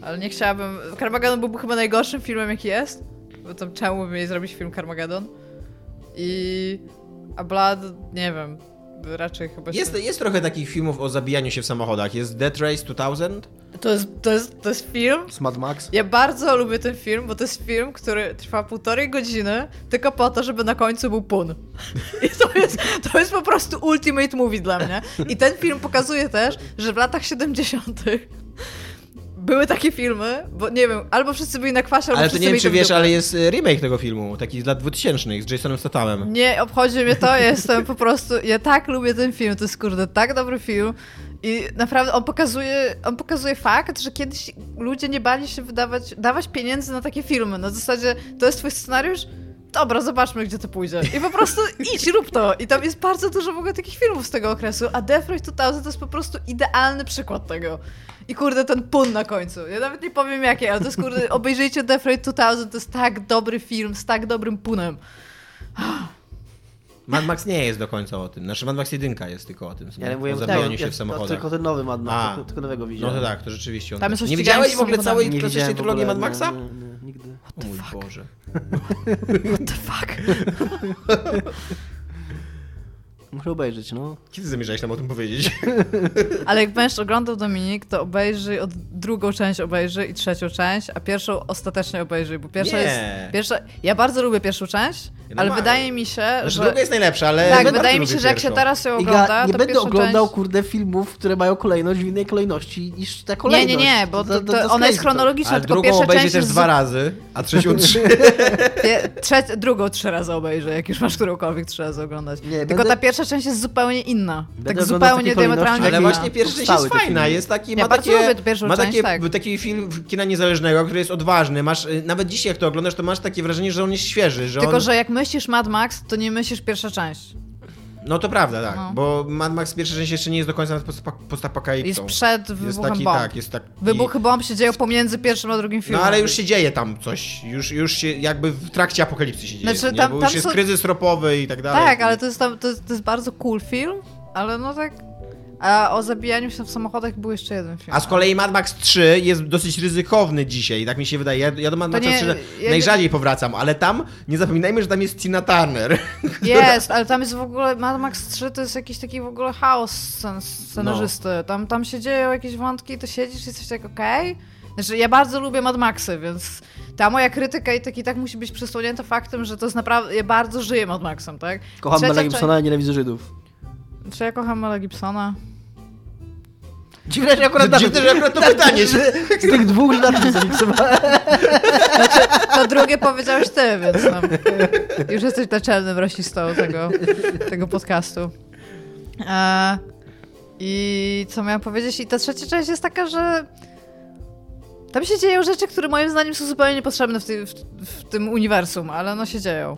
Ale nie chciałabym... Carmageddon byłby chyba najgorszym filmem, jaki jest. Bo tam czemu by mieli zrobić film Carmageddon? I... A Blood, nie wiem. Raczej chyba się... Jest, jest trochę takich filmów o zabijaniu się w samochodach. Jest Death Race 2000. To jest, to, jest, to jest film. Z Mad Max. Ja bardzo lubię ten film, bo to jest film, który trwa półtorej godziny tylko po to, żeby na końcu był pun. I to jest, to jest po prostu ultimate movie dla mnie. I ten film pokazuje też, że w latach 70. były takie filmy, bo nie wiem, albo wszyscy byli na kwasie, albo Ale to nie wiem, czy wiesz, ale jest e, remake tego filmu, taki z lat 2000 z Jasonem Stathamem. Nie obchodzi mnie to, jestem po prostu, ja tak lubię ten film, to jest kurde tak dobry film i naprawdę on pokazuje, on pokazuje fakt, że kiedyś ludzie nie bali się wydawać, dawać pieniędzy na takie filmy, na zasadzie to jest twój scenariusz, dobra, zobaczmy gdzie to pójdzie i po prostu idź, rób to i tam jest bardzo dużo w ogóle takich filmów z tego okresu, a Death 2000 to jest po prostu idealny przykład tego. I kurde, ten pun na końcu. Ja nawet nie powiem jaki, ale to jest kurde, obejrzyjcie Death 2000, to jest tak dobry film z tak dobrym punem. Mad Max nie jest do końca o tym. Znaczy Mad Max 1 jest tylko o tym. Ja nie mówię o zabijaniu się ja- w samochodach. Tylko ten nowy Mad Max, A. tylko, tylko nowego No widziałem. to tak, to rzeczywiście on Tam tak. jest Nie widziałeś w ogóle całej klasycznej trylogii Mad Maxa? Nie, nie, nie, nigdy. O mój Boże. What the fuck? Muszę obejrzeć, no. Kiedy zamierzałeś nam o tym powiedzieć? Ale jak będziesz oglądał Dominik, to obejrzyj od drugą część obejrzyj i trzecią część, a pierwszą ostatecznie obejrzyj, bo pierwsza Nie. jest... Pierwsza, ja bardzo lubię pierwszą część, Ja ale wydaje mi się, Znaczy, że... druga jest najlepsza, ale... Tak, wydaje mi się, że jak się teraz ją ogląda, Iga, nie to będę oglądał, część... kurde, filmów, które mają kolejność w innej kolejności niż ta Nie, kolejność. nie, nie, bo to, to, ona jest to. chronologiczna, Ale tylko drugą pierwsza obejrzyj część też jest... dwa razy, a trzecią trzy. Trze- drugą trzy razy obejrzę, jak już masz którąkolwiek trzy razy oglądać. Nie, Tylko będę- ta pierwsza część jest zupełnie inna. Będę tak zupełnie diametralnie Ale właśnie pierwsza część jest fajna, jest taki, Ja ma takie, ma część, takie, tak. taki film kina niezależnego, który jest odważny, masz, y, nawet dzisiaj jak to oglądasz, to masz takie wrażenie, że on jest świeży, że Tylko, on... że jak myślisz Mad Max, to nie myślisz pierwsza część. No to prawda, tak, No. bo Mad Max pierwsza część jeszcze nie jest do końca Jest postapokalipsą. przed Jest wybuchem taki, bomb. tak, jest tak... Wybuchy bomb się dzieją pomiędzy pierwszym a drugim No filmem. ale już się dzieje tam coś, już, już się jakby w trakcie apokalipsy się dzieje, Znaczy, tam- bo tam już jest są- kryzys ropowy i tak dalej. Tak, ale to jest, tam, to, jest, to jest bardzo cool film, ale no tak... A o zabijaniu się w samochodach był jeszcze jeden film. A z kolei Mad Max 3 jest dosyć ryzykowny dzisiaj, tak mi się wydaje. Ja, ja do Mad Maxa nie- 3 ja- najrzadziej powracam, ale tam nie zapominajmy, że tam jest Tina Turner. Jest, ale tam jest w ogóle Mad Max 3 to jest jakiś taki w ogóle chaos scen, scenarzysty. No. Tam, tam się dzieją jakieś wątki, to siedzisz i jesteś tak okej. Znaczy ja bardzo lubię Mad Maxy, więc ta moja krytyka i tak i tak musi być przysłonięta faktem, że to jest naprawdę, ja bardzo żyję Mad Maxem, tak? Kocham Trzecia Mela Gibsona i nienawidzę Żydów. Czy ja kocham Mela Gibsona? Dziwne, że akurat Dziwne, że akurat to pytanie. że Z tych dwóch rzeczy zamiksowałem. To drugie powiedziałeś ty, więc tam, już jesteś naczelnym rasistą tego, tego podcastu. E, I co miałam powiedzieć? I ta trzecia część jest taka, że tam się dzieją rzeczy, które moim zdaniem są zupełnie niepotrzebne w, ty, w, w tym uniwersum, ale no się dzieją.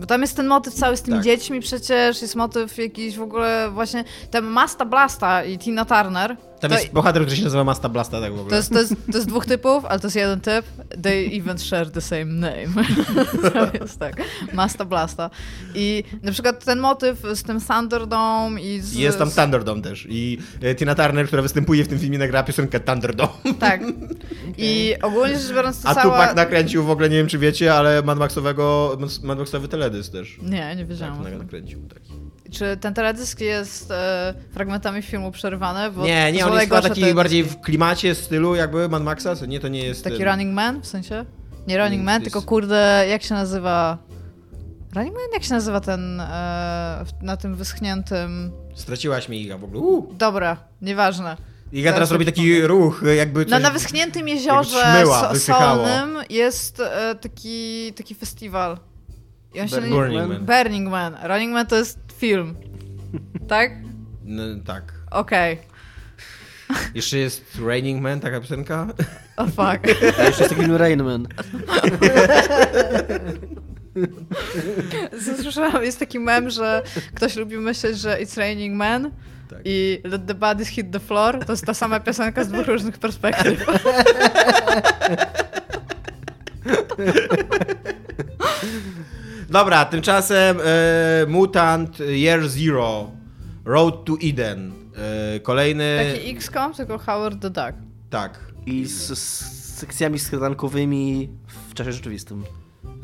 Bo tam jest ten motyw cały z tymi Tak. dziećmi przecież, jest motyw jakiś w ogóle właśnie, tam Masta Blasta i Tina Turner. Tam to- jest bohater, który się nazywa Masta Blasta, tak w ogóle. to jest, to, jest, to jest dwóch typów, ale to jest jeden typ. They even share the same name. to jest tak. Masta Blasta. I na przykład ten motyw z tym Thunderdome i z... Jest tam Thunderdome też. I e, Tina Turner, która występuje w tym filmie, nagrała piosenkę Thunderdome. Tak. I ogólnie rzecz biorąc to A cała... Tupac nakręcił w ogóle, nie wiem czy wiecie, ale Mad Maxowego, Mad Maxowy teledysk też. Nie, nie Tak, wiedziałam. tym. nakręcił taki. Czy ten teledysk jest e, fragmentami filmu przerywany? Bo Nie, nie, on jest chyba taki teledyski. bardziej w klimacie, stylu jakby Mad Maxa, nie, to nie jest... Taki ten- Running Man w sensie? Nie Running Nie, Man, to tylko jest- kurde, jak się nazywa... Running Man? Jak się nazywa ten e, na tym wyschniętym... Straciłaś mi Iga w ogóle. Uh. Dobra, nieważne. Iga Zaraz teraz robi taki ruch, jakby coś... No na wyschniętym jeziorze wysychało. solnym jest e, taki, taki festiwal. On się Burning Man. Burning Man. Running Man to jest film. tak? No, tak. Okej. Jeszcze jest Raining Man, taka piosenka. O fuck. A jeszcze jest taki film Rain Man. Słyszałam, jest taki mem, że ktoś lubi myśleć, że It's Raining Man Tak. i Let the Bodies Hit the Floor to jest ta sama piosenka z dwóch różnych perspektyw. Dobra, tymczasem e, Mutant Year Zero, Road to Eden. E, kolejny... Taki XCOM, tylko Howard the Duck. Tak. I z, z sekcjami skradankowymi w czasie rzeczywistym.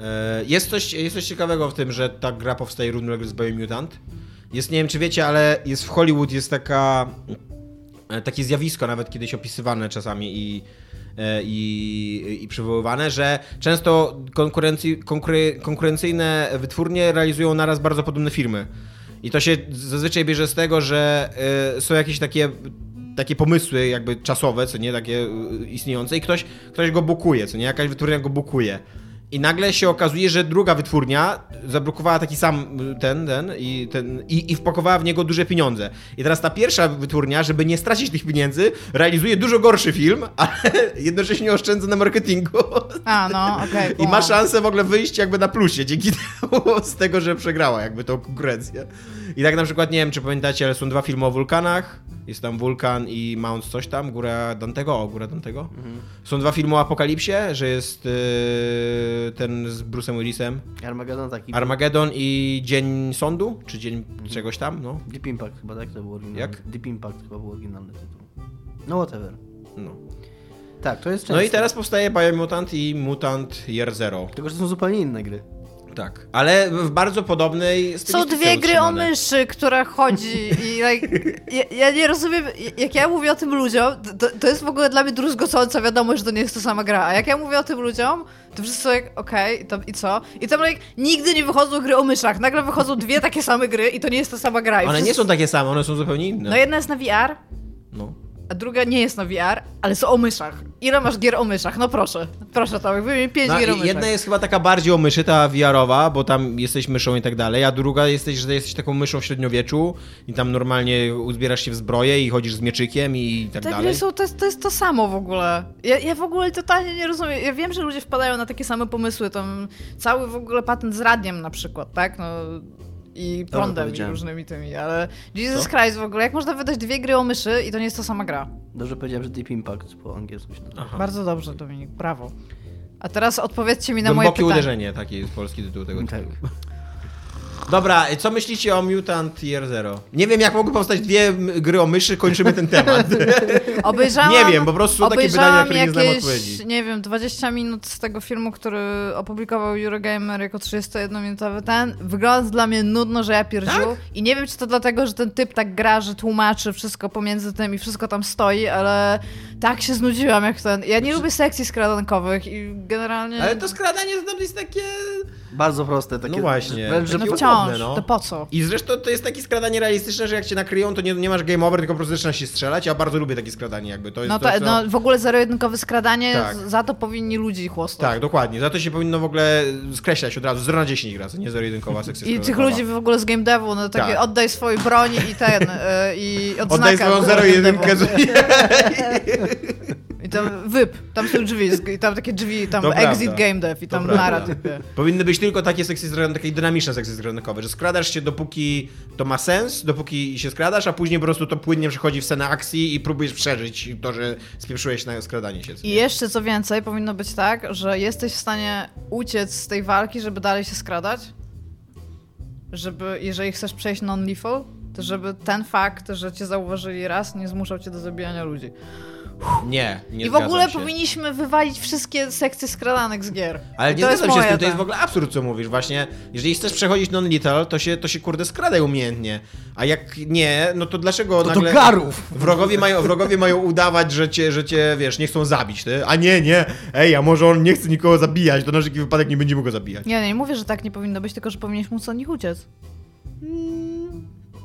E, Jest coś, jest coś ciekawego w tym, że ta gra powstaje równolegle z Biomutant. Jest, nie wiem czy wiecie, ale jest w Hollywood jest taka e, takie zjawisko nawet kiedyś opisywane czasami i, i, i przywoływane, że często konkurencji, konkury, konkurencyjne wytwórnie realizują naraz bardzo podobne firmy. I to się zazwyczaj bierze z tego, że e, są jakieś takie takie pomysły jakby czasowe, co nie, takie e, istniejące i ktoś, ktoś go bukuje, co nie, jakaś wytwórnia go bukuje. I nagle się okazuje, że druga wytwórnia zablokowała taki sam ten, ten, i, ten i, i wpakowała w niego duże pieniądze. I teraz ta pierwsza wytwórnia, żeby nie stracić tych pieniędzy, realizuje dużo gorszy film, ale jednocześnie oszczędza na marketingu. A, no, okej. I ma szansę w ogóle wyjść jakby na plusie dzięki temu z tego, że przegrała jakby tą konkurencję. I tak na przykład, nie wiem czy pamiętacie, ale są dwa filmy o wulkanach. Jest tam Wulkan i Mount coś tam, Góra Dantego, o, Góra Dantego. Mhm. Są dwa filmy o Apokalipsie, że jest yy, ten z Bruce'em Willisem. Armageddon taki. Armageddon i Dzień Sądu, czy Dzień mhm. czegoś tam, no. Deep Impact chyba, tak? To był oryginalny. Jak? Deep Impact chyba był oryginalny tytuł. No whatever. No. Tak, to jest często. No i teraz powstaje Biomutant i Mutant Year Zero. Tylko, że to są zupełnie inne gry. Tak, ale w bardzo podobnej Są dwie gry o myszy, która chodzi i like, ja, ja, nie rozumiem, jak ja mówię o tym ludziom, to, to jest w ogóle dla mnie druzgocąca wiadomość, że to nie jest to sama gra, a jak ja mówię o tym ludziom, to wszyscy są jak, okej, okay, i co? I tam like, nigdy nie wychodzą gry o myszach, nagle wychodzą dwie takie same gry i to nie jest ta sama gra. I one wszyscy... nie są takie same, one są zupełnie inne. No jedna jest na VR, no a druga nie jest na VR, ale są o myszach. Ile masz gier o myszach? No proszę, proszę Tomek, wymień pięć no, gier o myszach. Jedna jest chyba taka bardziej o myszy, ta VR-owa, bo tam jesteś myszą i tak dalej, a druga jesteś, że jesteś taką myszą w średniowieczu i tam normalnie uzbierasz się w zbroję i chodzisz z mieczykiem i tak Te dalej. Są, to, jest, to jest to samo w ogóle. Ja, ja w ogóle totalnie nie rozumiem. Ja wiem, że ludzie wpadają na takie same pomysły, tam cały w ogóle patent z radiem na przykład, tak? No i prądem i różnymi tymi, ale Jesus Co? Christ w ogóle, jak można wydać dwie gry o myszy i to nie jest ta sama gra? Dobrze powiedziałem, że Deep Impact po angielsku się nazywa. Bardzo dobrze, Dominik, brawo. A teraz odpowiedzcie mi na Głębokie moje pytanie. uderzenie, taki jest polski tytuł tego tak. Dobra, co myślicie o Mutant Year Zero? Nie wiem, jak mogły powstać dwie gry o myszy, kończymy ten temat. Obejrzałam, nie wiem, po prostu są takie pytania, które nie znam odpowiedzi. nie wiem, 20 minut z tego filmu, który opublikował Eurogamer jako 31-minutowy ten. Wygląda dla mnie nudno, że ja pierdziu. Tak? I nie wiem, czy to dlatego, że ten typ tak gra, że tłumaczy wszystko pomiędzy tym i wszystko tam stoi, ale tak się znudziłam jak ten. Ja nie znaczy... lubię sekcji skradankowych i generalnie... Ale to skradanie to jest takie... Bardzo proste, takie... No właśnie. Wręcz, no wciąż, no. to po co? I zresztą to jest takie skradanie realistyczne, że jak cię nakryją, to nie, nie masz game over, tylko po prostu zaczynasz się strzelać. Ja bardzo lubię takie skradanie jakby. To jest no, to, to, no w ogóle zero-jedynkowe skradanie, tak. za to powinni ludzi chłostać. Tak, dokładnie. Za to się powinno w ogóle skreślać od razu. 0 na 10 razy, nie zero-jedynkowa sekcja I tych ludzi w ogóle z game devu, no takie tak. oddaj swojej broni i ten, yy, i odznaka. Oddaj swoją zero-jedynkę. I tam wyp, tam są drzwi, i tam takie drzwi, tam to exit prawda. game dev i tam narratywy. Powinny być tylko takie sekcje takie dynamiczne sekcje skradnikowe, że skradasz się dopóki to ma sens, dopóki się skradasz, a później po prostu to płynnie przechodzi w scenę akcji i próbujesz przeżyć to, że spieprzyłeś na skradanie się. I jeszcze co więcej, powinno być tak, że jesteś w stanie uciec z tej walki, żeby dalej się skradać, żeby, jeżeli chcesz przejść non-lethal, to żeby ten fakt, że cię zauważyli raz, nie zmuszał cię do zabijania ludzi. Nie, nie I w ogóle się. powinniśmy wywalić wszystkie sekcje skradanek z gier. Ale nie zgadzam się z tym, to jest w ogóle absurd, co mówisz. Właśnie, jeżeli chcesz przechodzić non-lethal, to się, to się kurde skradaj umiejętnie. A jak nie, no to dlaczego to nagle... To garów! Wrogowie mają, wrogowie mają udawać, że cię, że cię, wiesz, nie chcą zabić, ty? A nie, nie, ej, a może on nie chce nikogo zabijać, to na wszelki wypadek nie będzie mógł go zabijać. Nie, nie mówię, że tak nie powinno być, tylko że powinieneś móc od nich uciec.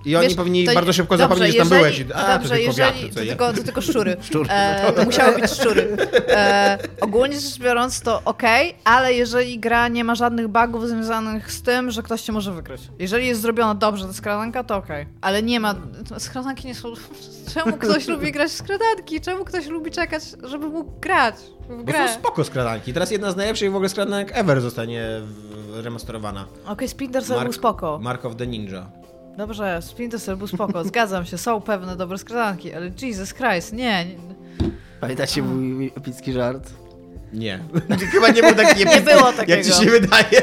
I oni Wiesz, powinni to, bardzo szybko zapomnieć, że tam byłeś. A, dobrze, to tylko jeżeli, wiatry, to, tylko, to tylko szczury. szczury. E, to musiały być szczury. E, ogólnie rzecz biorąc to ok, ale jeżeli gra nie ma żadnych bugów związanych z tym, że ktoś cię może wykryć. Jeżeli jest zrobiona dobrze ta skradanka, to ok. Ale nie ma... Skradanki nie są... Czemu ktoś lubi grać w skradanki? Czemu ktoś lubi czekać, żeby mógł grać? W grę? Bo są spoko skradanki. Teraz jedna z najlepszych w ogóle skradanek ever zostanie remasterowana. Okej, okay, Splinter Cell był spoko. Mark of the Ninja. Dobrze, Splinter Cell był spoko, zgadzam się, są pewne dobre skradanki, ale Jesus Christ, nie. nie. Pamiętacie mój epicki żart? Nie. Chyba nie był taki epicki, Nie było takiego. Jak ci się wydaje.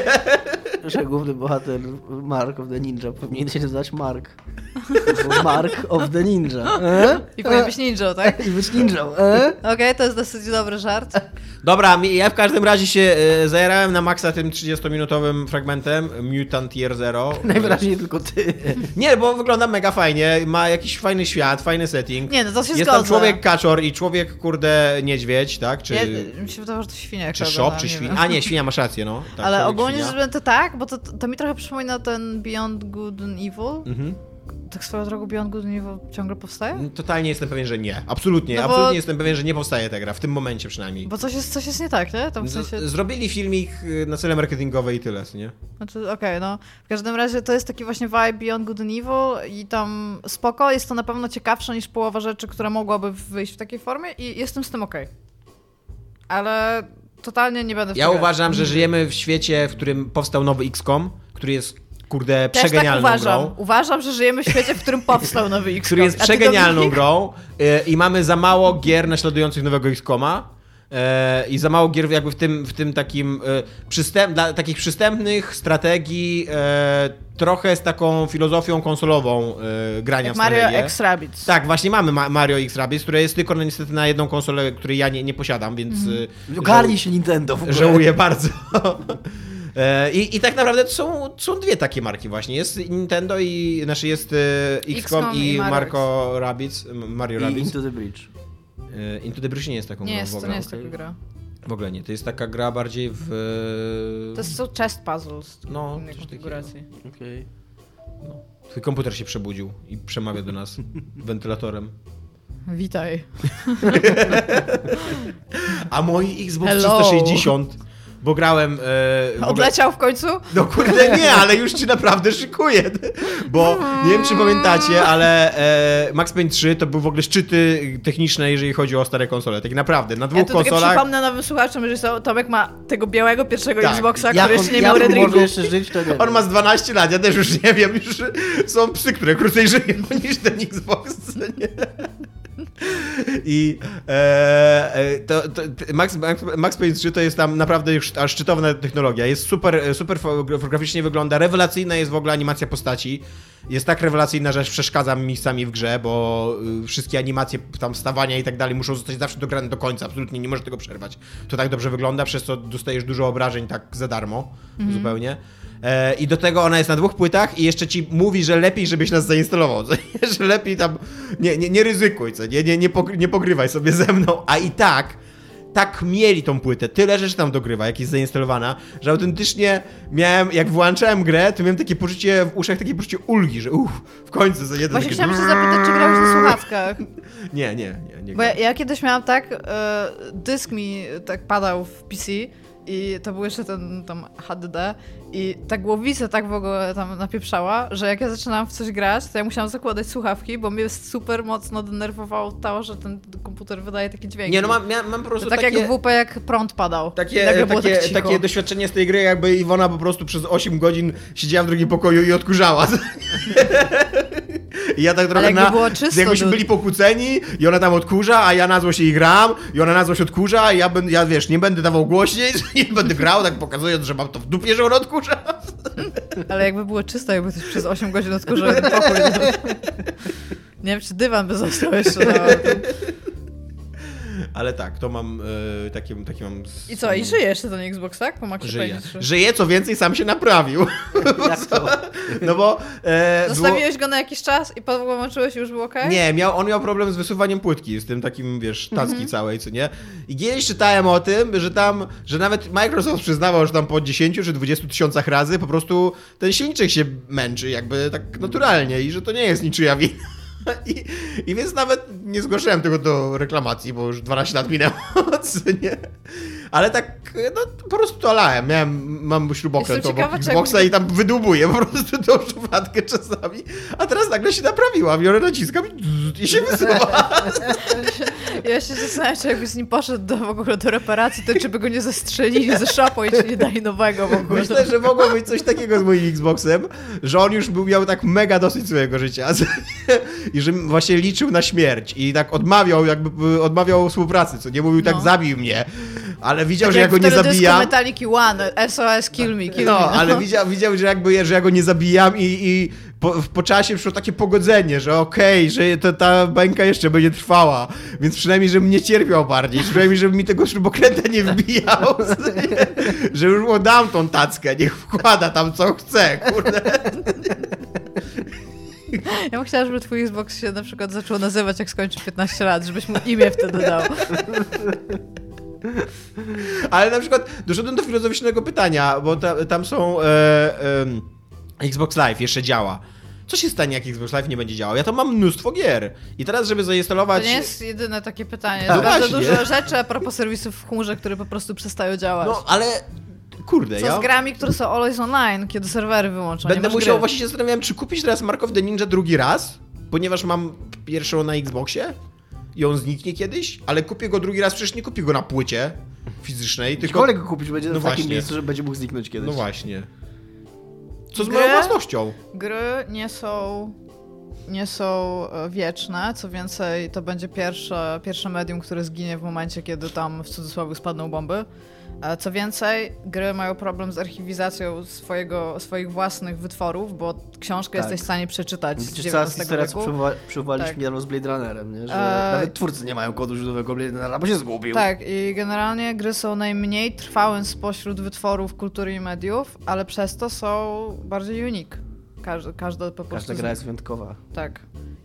Że główny bohater Mark of the Ninja powinien się nazywać Mark. Mark of the Ninja. E? I powinien być ninja, tak? I być ninja. E? Okej, okay, to jest dosyć dobry żart. Dobra, ja w każdym razie się e, zajarałem na maksa tym 30-minutowym fragmentem Mutant Year Zero. Najwyraźniej tylko ty. Nie, bo wygląda mega fajnie, ma jakiś fajny świat, fajny setting. Nie, no to się Jest zgodzę. tam człowiek kaczor i człowiek, kurde, niedźwiedź, tak? Czy, Ja, mi się wydawało, że to świnia. czy szop, czy świnia. A nie, świnia, masz rację, no. Tak, Ale ogólnie świnia. to tak, bo to, to mi trochę przypomina ten Beyond Good and Evil. Mhm. Tak swoją drogą Beyond Good and Evil ciągle powstaje? Totalnie jestem pewien, że nie. Absolutnie, No bo- absolutnie jestem pewien, że nie powstaje ta gra, w tym momencie przynajmniej. Bo coś jest, coś jest nie tak, nie? Tam w sensie... Zrobili filmik y, na cele marketingowe i tyle, nie? Znaczy, okej, no. W każdym razie to jest taki właśnie vibe Beyond Good and Evil i tam spoko, jest to na pewno ciekawsze niż połowa rzeczy, które mogłaby wyjść w takiej formie i jestem z tym okej. Ale totalnie nie będę w Ja uważam, że żyjemy w świecie, w którym powstał nowy XCOM, który jest, kurde, Też tak przegenialną uważam. grą. Uważam, że żyjemy w świecie, w którym powstał nowy XCOM. Który jest przegenialną grą y, i mamy za mało gier naśladujących nowego XCOMa. Y, I za mało gier jakby w tym, w tym takim y, przystęp, dla takich przystępnych strategii, y, trochę z taką filozofią konsolową grania Jak w Mario. X Rabbids. Tak, właśnie mamy Ma- Mario X Rabbids, które jest tylko no, niestety na jedną konsolę, której ja nie, nie posiadam, więc y, Ogarnij się Nintendo w ogóle. Żałuję bardzo. E, I, I tak naprawdę są, są dwie takie marki właśnie. Jest Nintendo i znaczy jest e, XCOM XCOM i i Mario Marco Rabbids, Mario I Rabbids. Into the Bridge. E, Into the Bridge nie jest taką Nie grą jest, w to ogóle. nie jest okej. taka gra. W ogóle nie, to jest taka gra bardziej w... To są chest puzzles. No, coś konfiguracji. Okej. Twój komputer się przebudził i przemawia do nas wentylatorem. Witaj. A mój Xbox Hello. 360, bo grałem... E, Odleciał w końcu? No kurde nie, ale już ci naprawdę szykuję. Bo nie wiem, czy pamiętacie, ale e, Max Payne 3 to były w ogóle szczyty techniczne, jeżeli chodzi o stare konsole. Tak naprawdę, na Ja dwóch tu tylko konsolach. przypomnę nowym słuchaczom, że Tomek ma tego białego pierwszego Tak. Xboxa, Jak który on, jeszcze nie jak miał jeszcze żyć, to nie On ma z 12 lat, ja też już nie wiem, już są psy, które krócej żyją niż ten Xbox, nie? I e, e, to, to, Max, Max, Max Payne 3 to jest tam naprawdę już aż szczytowna technologia. Jest super, super fotograficznie wygląda, rewelacyjna jest w ogóle animacja postaci. Jest tak rewelacyjna, że przeszkadza mi miejscami w grze, bo y, wszystkie animacje tam wstawania i tak dalej muszą zostać zawsze dograne do końca. Absolutnie nie możesz tego przerwać. To tak dobrze wygląda, przez co dostajesz dużo obrażeń tak za darmo zupełnie. E, I do tego ona jest na dwóch płytach i jeszcze ci mówi, że lepiej, żebyś nas zainstalował, co że lepiej tam nie, nie, nie ryzykuj, co nie? Nie, nie, pokry, nie pogrywaj sobie ze mną, a i tak tak mieli tą płytę, tyle rzeczy tam dogrywa, jak jest zainstalowana, że autentycznie miałem, jak włączałem grę, to miałem takie poczucie w uszach, takie poczucie ulgi, że uff, w końcu za jedno Właśnie takie... chciałam się zapytać, czy grałeś na słuchawkach. Nie, nie, nie. nie Bo ja, ja kiedyś miałam tak, e, dysk mi tak padał w PC i to był jeszcze ten tam HDD i ta głowica tak w ogóle tam napieprzała, że jak ja zaczynałam w coś grać, to ja musiałam zakładać słuchawki, bo mnie super mocno denerwowało to, że ten komputer wydaje takie dźwięki. Nie, no mam, mam po prostu tak takie... jak WP, jak prąd padał. Takie, takie, tak takie doświadczenie z tej gry, jakby Iwona po prostu przez 8 godzin siedziała w drugim pokoju i odkurzała. I ja tak trochę jakby na... było czysto, jakbyśmy byli pokłóceni i ona tam odkurza, a ja na złość jej gram i ona na złość odkurza i ja, będę, ja wiesz, nie będę dawał głośniej, nie będę grał, tak pokazując, że mam to w dupie, że ona odkurza. Ale jakby było czysto, jakby ktoś przez 8 godzin odkurzył ten pokój. Nie wiem, czy dywan by został jeszcze. No. Ale tak, to mam, e, takie, takie mam... z- I co, i żyje jeszcze ten Xbox, tak? Po Maxie Żyje. Payne 3. Żyje, co więcej, sam się naprawił. Jak to? No bo... E, było- Zostawiłeś go na jakiś czas i i już było ok? Nie, miał, on miał problem z wysuwaniem płytki, z tym takim, wiesz, tacki Mhm. całej, co nie? I kiedyś czytałem o tym, że tam, że nawet Microsoft przyznawał, że tam po 10 czy 20 tysiącach razy po prostu ten silniczek się męczy, jakby tak naturalnie i że to nie jest niczyja wina. I, I więc nawet nie zgłaszałem tego do reklamacji, bo już 12 lat minęło, nie? Ale tak, no po prostu to lałem. Miałem, mam śrubokręt obok Xboxa i tam wydłubuję po prostu tą szufladkę czasami, a teraz nagle się naprawiłam i ona naciskam i, i się wysuwa. Ja się zastanawiam, czy jakby z nim poszedł do, w ogóle do reparacji, to czy by go nie zastrzelili ze szopą i czy nie dali nowego w ogóle. Myślę, że mogło być coś takiego z moim Xboxem, że on już był, miał tak mega dosyć swojego życia i że właśnie liczył na śmierć i tak odmawiał, jakby odmawiał współpracy, co nie mówił tak No. zabij mnie, ale widział, Tak że ja go nie zabijam. Metallic One, SOS, kill me, kill No, me. ale widział, widział, że jakby, że ja go nie zabijam i, i po, po czasie przyszło takie pogodzenie, że okej, że to, ta bańka jeszcze będzie trwała, więc przynajmniej, żebym nie cierpiał bardziej, przynajmniej, żebym mi tego śrubokręta nie wbijał, że już mu dam tą tackę, niech wkłada tam co chce, kurde. Ja bym chciała, żeby twój Xbox się na przykład zaczął nazywać, jak skończy 15 lat, żebyś mu imię wtedy dał. Ale na przykład doszedłem do filozoficznego pytania, bo ta, tam są... E, e, Xbox Live jeszcze działa. Co się stanie, jak Xbox Live nie będzie działał? Ja tam mam mnóstwo gier. I teraz, żeby zainstalować... To nie jest jedyne takie pytanie. Jest bardzo dużo rzeczy a propos serwisów w chmurze, które po prostu przestają działać. No, ale... Kurde, Co ja... z grami, które są always online, kiedy serwery wyłączą? nie Będę musiał, gry. właśnie się zastanawiałem, czy kupić teraz Mark of the Ninja drugi raz, ponieważ mam pierwszą na Xboxie i on zniknie kiedyś, ale kupię go drugi raz, przecież nie kupię go na płycie fizycznej, tylko... Tylko go kupić będzie No w takim właśnie. miejscu, że będzie mógł zniknąć kiedyś. No właśnie. Co z Gry? moją własnością? Gry nie są, nie są e, wieczne, co więcej, to będzie pierwsze, pierwsze medium, które zginie w momencie, kiedy tam w cudzysłowie spadną bomby. E, Co więcej, gry mają problem z archiwizacją swojego, swoich własnych wytworów, bo książkę Tak. jesteś w stanie przeczytać z Przecież cała XIX wieku. przywoła- przywołaliśmy Tak. z Blade Runnerem, nie? że Eee. nawet twórcy nie mają kodu źródłowego Blade Runnera, bo się zgubił. Tak, i generalnie gry są najmniej trwałym spośród wytworów kultury i mediów, ale przez to są bardziej unique. Każda, każda po prostu. Każda z gra jest wyjątkowa. Tak.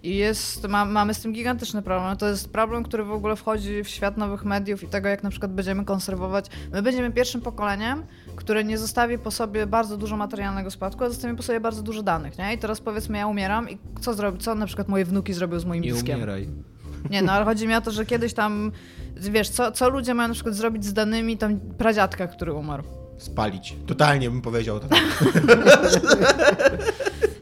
I jest, ma, mamy z tym gigantyczny problem. To jest problem, który w ogóle wchodzi w świat nowych mediów i tego, jak na przykład będziemy konserwować. My będziemy pierwszym pokoleniem, które nie zostawi po sobie bardzo dużo materialnego spadku, a zostawi po sobie bardzo dużo danych, nie? I teraz powiedzmy, ja umieram i co zrobi, co na przykład moje wnuki zrobią z moim dyskiem? Nie, no ale chodzi mi o to, że kiedyś tam, wiesz, co, co ludzie mają na przykład zrobić z danymi tam pradziadka, który umarł. Spalić. Totalnie bym powiedział to.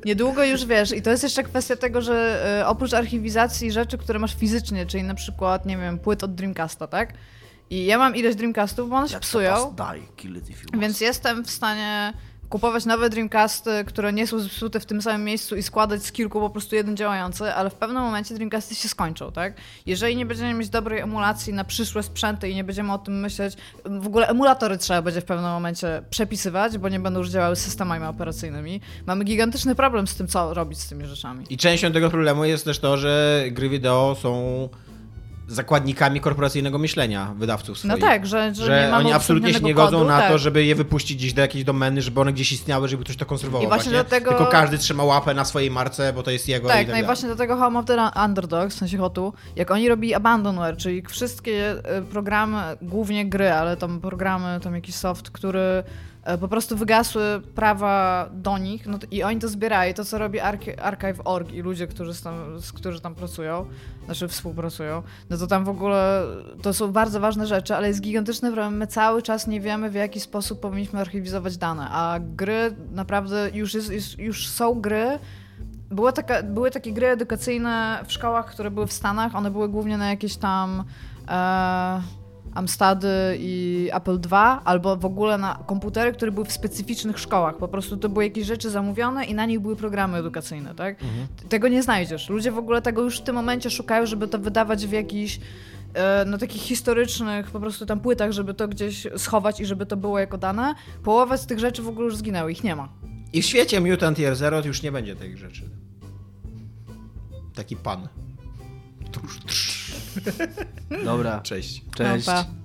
Niedługo już wiesz, i to jest jeszcze kwestia tego, że e, oprócz archiwizacji rzeczy, które masz fizycznie, czyli na przykład, nie wiem, płyt od Dreamcasta, tak? I ja mam ileś Dreamcastów, bo one się psują, Die, więc jestem w stanie kupować nowe Dreamcasty, które nie są zepsute w tym samym miejscu i składać z kilku po prostu jeden działający, ale w pewnym momencie Dreamcasty się skończą, tak? Jeżeli nie będziemy mieć dobrej emulacji na przyszłe sprzęty i nie będziemy o tym myśleć, w ogóle emulatory trzeba będzie w pewnym momencie przepisywać, bo nie będą już działały systemami operacyjnymi. Mamy gigantyczny problem z tym, co robić z tymi rzeczami. I częścią tego problemu jest też to, że gry wideo są zakładnikami korporacyjnego myślenia wydawców swoich. No tak, że, że, Że oni absolutnie się nie godzą kodu, na tak. to, żeby je wypuścić gdzieś do jakiejś domeny, żeby one gdzieś istniały, żeby ktoś to konserwował. I właśnie dlatego- Tylko każdy trzyma łapę na swojej marce, bo to jest jego i Tak, tak no i właśnie do tego Home of the Underdog, w sensie Hotu, jak oni robili Abandonware, czyli wszystkie e, programy, głównie gry, ale tam programy, tam jakiś soft, który po prostu wygasły prawa do nich no i oni to zbierali, to co robi Archi- Archive.org i ludzie, którzy tam, którzy tam pracują, znaczy współpracują, no to tam w ogóle to są bardzo ważne rzeczy, ale jest gigantyczny problem, my cały czas nie wiemy w jaki sposób powinniśmy archiwizować dane, a gry naprawdę już, jest, jest, już są gry, była taka, były takie gry edukacyjne w szkołach, które były w Stanach. One były głównie na jakieś tam e, Amstady i Apple II, albo w ogóle na komputery, które były w specyficznych szkołach. Po prostu to były jakieś rzeczy zamówione i na nich były programy edukacyjne, tak? T- Tego nie znajdziesz. Ludzie w ogóle tego już w tym momencie szukają, żeby to wydawać w jakichś e, no takich historycznych po prostu tam płytach, żeby to gdzieś schować i żeby to było jako dane. Połowa z tych rzeczy w ogóle już zginęły, ich nie ma. I w świecie Mutant Year Zero już nie będzie tych rzeczy. Taki pan. Tuż, trz. Dobra, Cześć. cześć. No, pa.